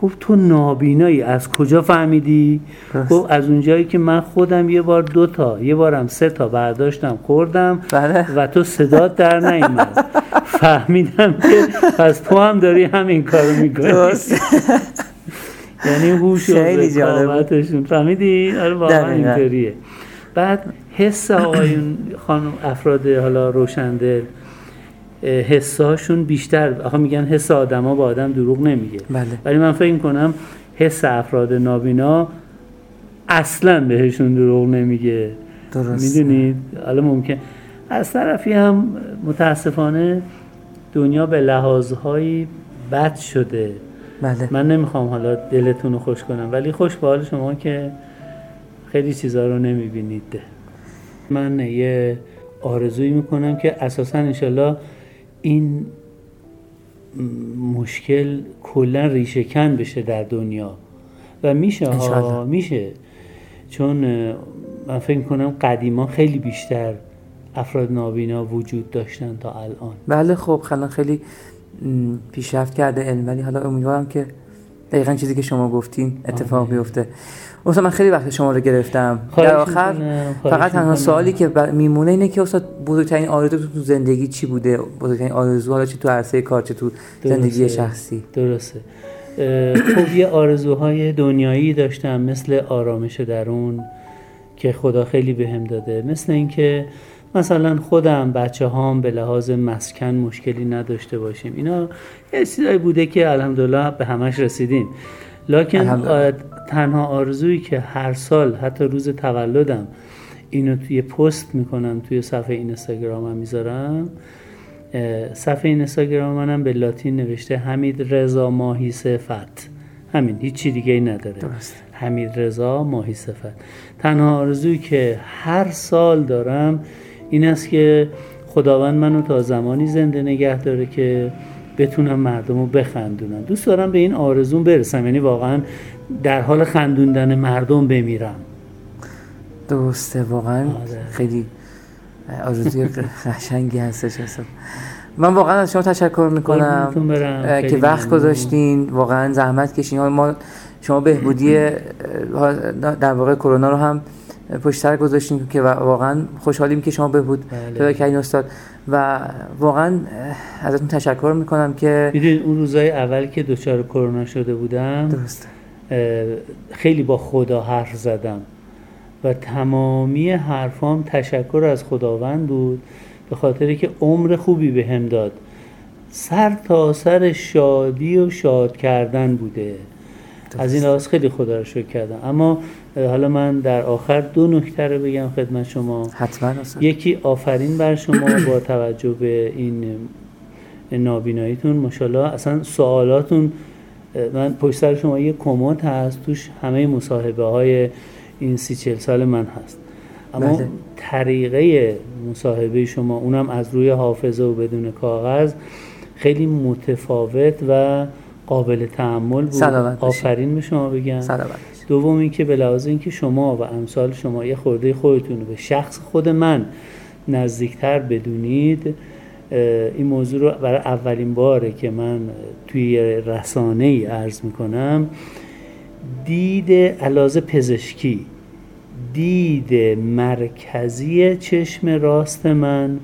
گفت تو نابینایی از کجا فهمیدی؟ درست. گفت از اونجایی که من خودم یه بار دو تا یه بارم سه تا برداشتم خوردم بله. و تو صدات در نیومد. <laughs> فهمیدم که پس تو هم داری همین کارو می‌کنی. یعنی هوش و فهمیدی؟ آره واقعا. اینطوریه. بعد حس آقایون خانم افراد حالا روشنده حساشون بیشتر آخه میگن حس آدما با آدم دروغ نمیگه. بله. ولی من فکر کنم حس افراد نابینا اصلا بهشون دروغ نمیگه. درست می‌دونید؟ حالا ممکن. از طرفی هم متاسفانه دنیا به لحاظهایی بد شده. بله. من نمی‌خوام حالا دلتون رو خوش کنم ولی خوش به حال شما که خیلی چیزا رو نمی‌بینید. من یه آرزویی می‌کنم که اساسا انشالله این مشکل کلا ریشه کن بشه در دنیا. و میشه ها. میشه. چون من فکر می‌کنم قدیما خیلی بیشتر افراد نابینا وجود داشتن تا الان. بله خب الان خیلی پیشرفت کرده علم. ولی حالا امیدوارم که دقیقا چیزی که شما گفتین اتفاق. بیفته استاد من خیلی وقت شما رو گرفتم در آخر فقط تنها. سوالی که میمونه اینه که استاد بزرگترین آرزو تو زندگی چی بوده بزرگترین آرزو حالا چه تو عرصه کار چه تو زندگی درسته. شخصی درسته خب یه آرزوهای دنیایی داشتم مثل آرامش درون که خدا خیلی بهم داده مثل اینکه مثلا خودم بچه هام به لحاظ مسکن مشکلی نداشته باشیم. اینا یه چیزایی بوده که الحمدلله به همش رسیدیم. لکن تنها آرزویی که هر سال حتی روز تولدم اینو توی پست می‌کنم توی صفحه اینستاگرامم می‌ذارم. صفحه اینستاگرام منم به لاتین نوشته حمید رضا ماهی صفت. همین هیچی دیگه ای نداره. درست. حمید رضا ماهی صفت. تنها آرزویی که هر سال دارم این است که خداوند منو تا زمانی زنده نگه داره که بتونم مردم رو بخندونم. دوست دارم به این آرزون برسم. یعنی واقعا در حال خندوندن مردم بمیرم. درسته واقعا آره. خیلی آرزوی قشنگی هستش استاد من واقعا از شما تشکر می‌کنم که وقت. گذاشتین. واقعا زحمت کشین. ما شما بهبودی در واقع کرونا رو هم پشت سر گذاشتین که واقعا خوشحالیم که شما بهبود بله. پیدا کردین استاد. و واقعا ازتون تشکر می‌کنم که می‌دونید اون روزای اول که دچار کرونا شده بودم درست خیلی با خدا حرف زدم و تمامی حرفام تشکر از خداوند بود به خاطر که عمر خوبی به هم داد. سر تا سر شادی و شاد کردن بوده. از این لحاظ خیلی خدا رو شکر کردم. اما حالا من در آخر دو نکته رو بگم خدمت شما. حتما یکی آفرین بر شما <coughs> با توجه به این نابیناییتون. ماشاءالله اصلا سوالاتون من پشت سر شما یه کمد هست. توش همه مصاحبه های این سی چل سال من هست. اما بله. طریقه مصاحبه شما اونم از روی حافظه و بدون کاغذ خیلی متفاوت و قابل تحمل بود. آفرین به شما بگم. دوم اینکه به لحاظ اینکه شما و امثال شما یه خورده خودتون رو به شخص خود من نزدیکتر بدونید این موضوع رو برای اولین باره که من توی رسانه ای عرض می‌کنم دید علاوه پزشکی دید مرکزی چشم راست من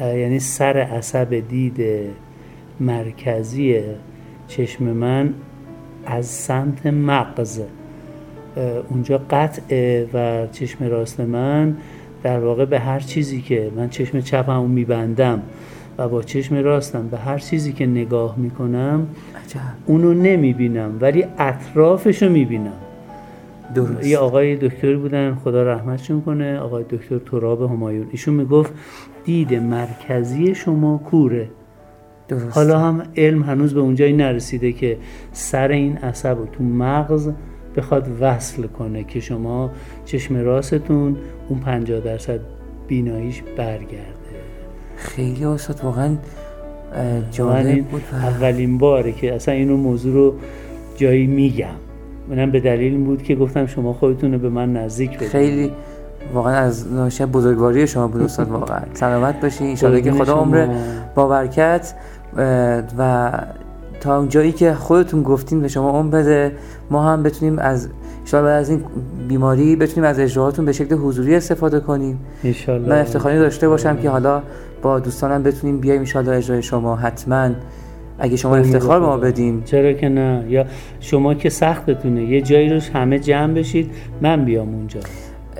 یعنی سر عصب دید مرکزی چشم من از سمت مغز اه، اونجا قطعه و چشم راست من در واقع به هر چیزی که من چشم چپم رو میبندم و با چشم راستم به هر چیزی که نگاه می‌کنم عجب. اونو نمی‌بینم ولی اطرافش رو می‌بینم. درست. یه آقای دکتری بودن خدا رحمتشون کنه آقای دکتر تراب همایون. ایشون می‌گفت دید مرکزی شما کوره. درست. حالا هم علم هنوز به اونجایی نرسیده که سر این عصب رو تو مغز بخواد وصل کنه که شما چشم راستتون اون 50 درصد بیناییش برگرده. خیلی استاد واقعا جالب بود. اولین باره که اصلا اینو موضوع رو جایی میگم. منم به دلیل این بود که گفتم شما خودتون رو به من نزدیک بدید خیلی واقعا از ناشی بزرگواری شما بود استاد واقعا. سلامت باشین. انشالله که خدا. عمر با برکت و تا جایی که خودتون گفتین به شما اون بده ما هم بتونیم از شاید بعد از این بیماری بتونیم از اجراهاتون به شکل حضوری استفاده کنیم. انشالله من افتخاری داشته باشم که حالا با دوستانم بتونیم بیایم ان اجرای شما. حتما اگه شما افتخار به ما بدین. چرا که نه؟ یا شما که سختتونه. یه جایی روش همه جمع بشید من بیام اونجا.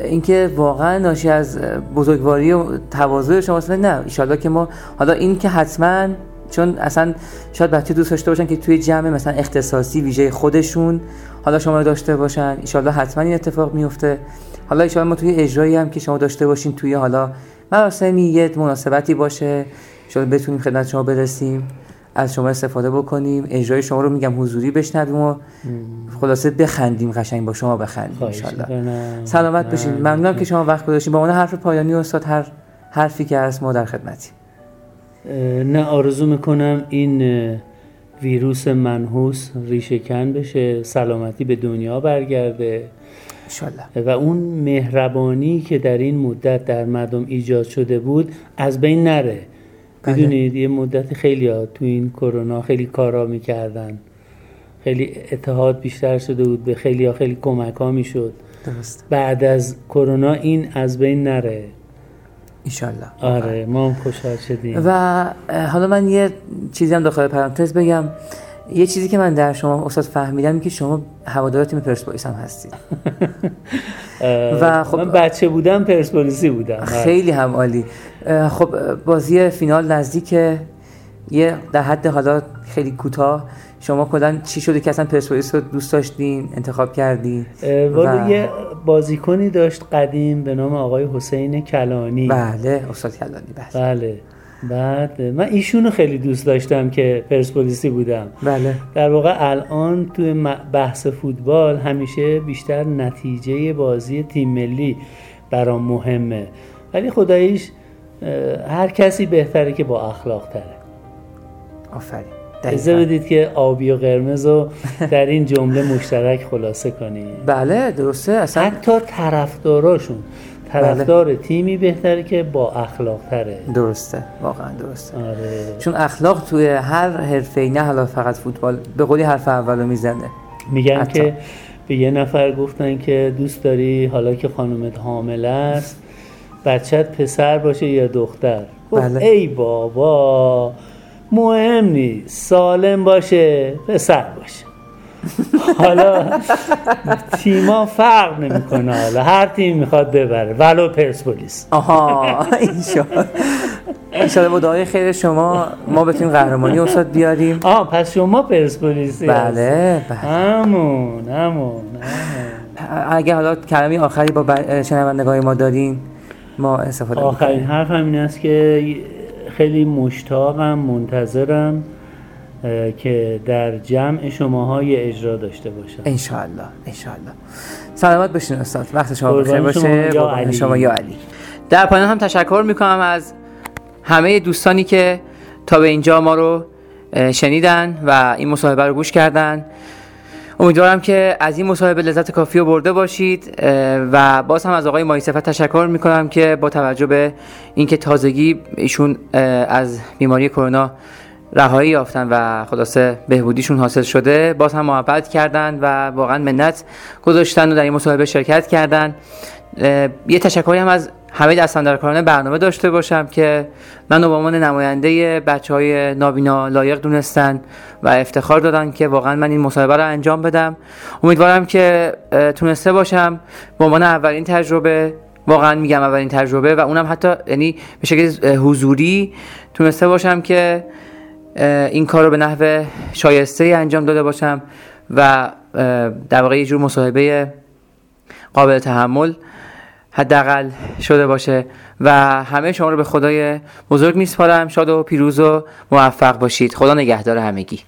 اینکه واقعا ناشی از بزرگواری و تواضع شماست نه. ایشالله که ما حالا این که حتما چون اصلا شاید بچه دوست داشته باشن که توی جمع مثلا اختصاصی ویژه خودشون حالا شما رو داشته باشن ایشالله حتما این اتفاق میفته. حالا ایشالله ما توی اجرایی هم که شما داشته باشین توی حالا مراسمی یه مناسبتی باشه. شاید بتونیم خدمت شما برسیم. از شما استفاده بکنیم. اجرای شما رو میگم حضوری بشنویم و خلاصه بخندیم قشنگ با شما بخندیم می‌کنم. سلامت باشین. ممنونم که شما وقت گذاشتین. با اون حرف پایانی استاد هر حرفی که هست ما در خدمتی اه، نه آرزو می‌کنم این ویروس منحوس ریشه کن بشه سلامتی به دنیا برگرده. انشالله و اون مهربانی که در این مدت در مردم ایجاد شده بود از بین نره. بله. می‌دونید یه مدت خیلی ها تو این کرونا خیلی کارا می‌کردن. خیلی اتحاد بیشتر شده بود به خیلی ها خیلی کمک ها می‌شد بعد از کرونا این از بین نره. انشالله آره ما هم خوشحال شدیم. و حالا من یه چیزی هم داخل پرانتز بگم. یه چیزی که من در شما استاد فهمیدم که شما هوادار تیم پرسپولیس هم هستید. <laughs> و خب- من بچه بودم پرسپولیسی بودم. آره. خیلی هم عالی. خب بازی فینال نزدیکه یه در حد حالا خیلی کوتاه. شما کلا چی شده که اصلا پرسپولیس رو دوست داشتین انتخاب والا و- یه بازیکنی داشت قدیم به نام آقای حسین کلانی. بله استاد کلانی بله. بله. بعد من ایشونو خیلی دوست داشتم که پرسپولیسی بودم. بله. در واقع الان توی م- بحث فوتبال همیشه بیشتر نتیجه بازی تیم ملی برام مهمه. ولی خداییش هر کسی بهتره که با اخلاق تره. آفرین. اجازه. بدید که آبی و قرمز رو در این جمله مشترک خلاصه کنیم. بله درسته. اصلا حتی طرفداراشون. طرفدار تیمی بهتره که با اخلاق تره درسته. واقعا درسته. آره. چون اخلاق توی هر حرفه نه حالا فقط فوتبال به قولی حرف اولو می‌زنه. میگن حتی. که به یه نفر گفتن که دوست داری حالا که خانومت حامل است بچت پسر باشه یا دختر. بله. ای بابا مهم نیست. سالم باشه پسر باشه. حالا تیما فرق نمی‌کنه حالا. هر تیم می‌خواد ببره. ولو پرسپولیس. آها اینشالله با دعای خیر شما ما بتونیم قهرمانی استاد بیاریم. آه پس شما پرسپولیسی بله بله. همون همون اگه حالا کلمه آخری با شنوندگان ما دارین ما استفاده آخرین حرف این است که خیلی مشتاقم منتظرم که در جمع شماها یه اجرا داشته باشم. انشالله انشالله سلامت باشین استاد. وقت شما بخیر قربان شما، باشه یا. شما یا علی. در پایان هم تشکر می‌کنم از همه دوستانی که تا به اینجا ما رو شنیدن و این مصاحبه رو گوش کردن. امیدوارم که از این مصاحبه لذت کافی رو برده باشید و باز هم از آقای مایصفت تشکر می‌کنم که با توجه به اینکه تازگی ایشون از بیماری کرونا رهایی یافتن و خلاصه بهبودیشون حاصل شده باز هم محبت کردن و واقعا منت گذاشتن و در این مصاحبه شرکت کردن. یه تشکری هم از همه دستاندرکاران برنامه داشته باشم که منو به عنوان نماینده بچه های نابینا لایق دونستن و افتخار دادن که واقعا من این مصاحبه رو انجام بدم. امیدوارم که تونسته باشم. به عنوان اولین تجربه واقعا میگم اولین تجربه و اونم حتی یعنی به شکل حضوری تونسته باشم که این کار رو به نحو شایسته انجام داده باشم و در واقع یه جور مصاحبه قابل تحمل حداقل شده باشه و همه شما رو به خدای بزرگ میسپارم. شاد و پیروز و موفق باشید. خدا نگهدار همگی.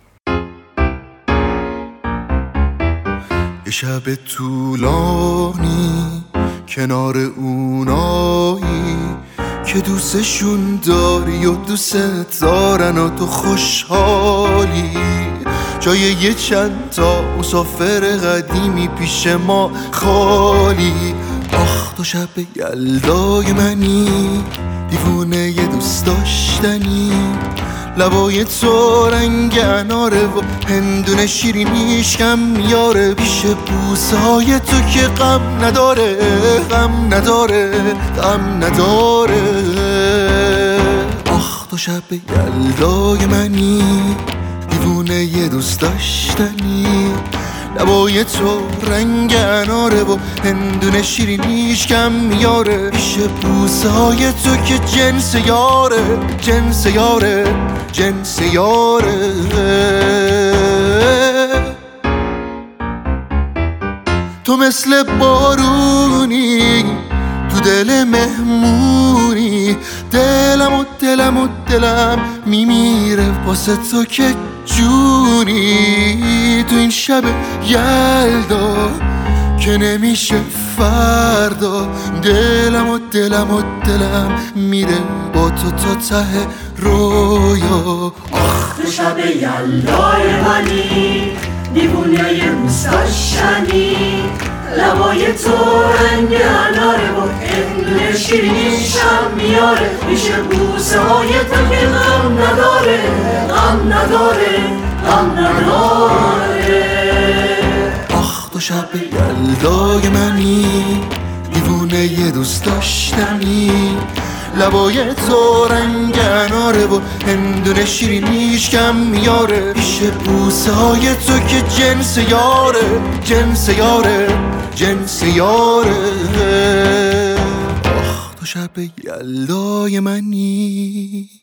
شب طولانی کنار اونایی که دوستشون داری و دوست دارن و تو خوشحالی. جای یه چند تا مسافر قدیمی پیش ما خالی. آخ تو شب یلدای منی دیوونه یه دوست داشتنی. لبای تو رنگ اناره و هندونه شیرینیش کم میاره پیش بوسه های تو که غم نداره غم نداره غم نداره. آخ تو شب یلدای منی دیوونه یه دوست داشتنی. لبای تو رنگ اناره و هندونه شیرینیش کم میاره. پیش بوسه های تو که جنس یاره جنس یاره جنس یاره. تو مثل بارونی تو دل مهمونی. دلم و دلم و دلم میمیره واسه تو که جونی تو این شب یلدا که نمیشه فردا. دلم و دلم و دلم میره با تو تا ته رویا. تو شب یلدای منی دیوونه داشتنی. لبای تو رنگ اناره و هندونه شیرینیشم میاره. پیش بوسه های تو که غم نداره غم نداره غم نداره. آخ تو شب یلدای منی دیوونه دوست داشتنی. لبای تو رنگ اناره و هندونه شیرینیش کم میاره. پیش بوسه های تو که جنس یاره جنس یاره جنس یاره. آخ تو شب یلدای منی.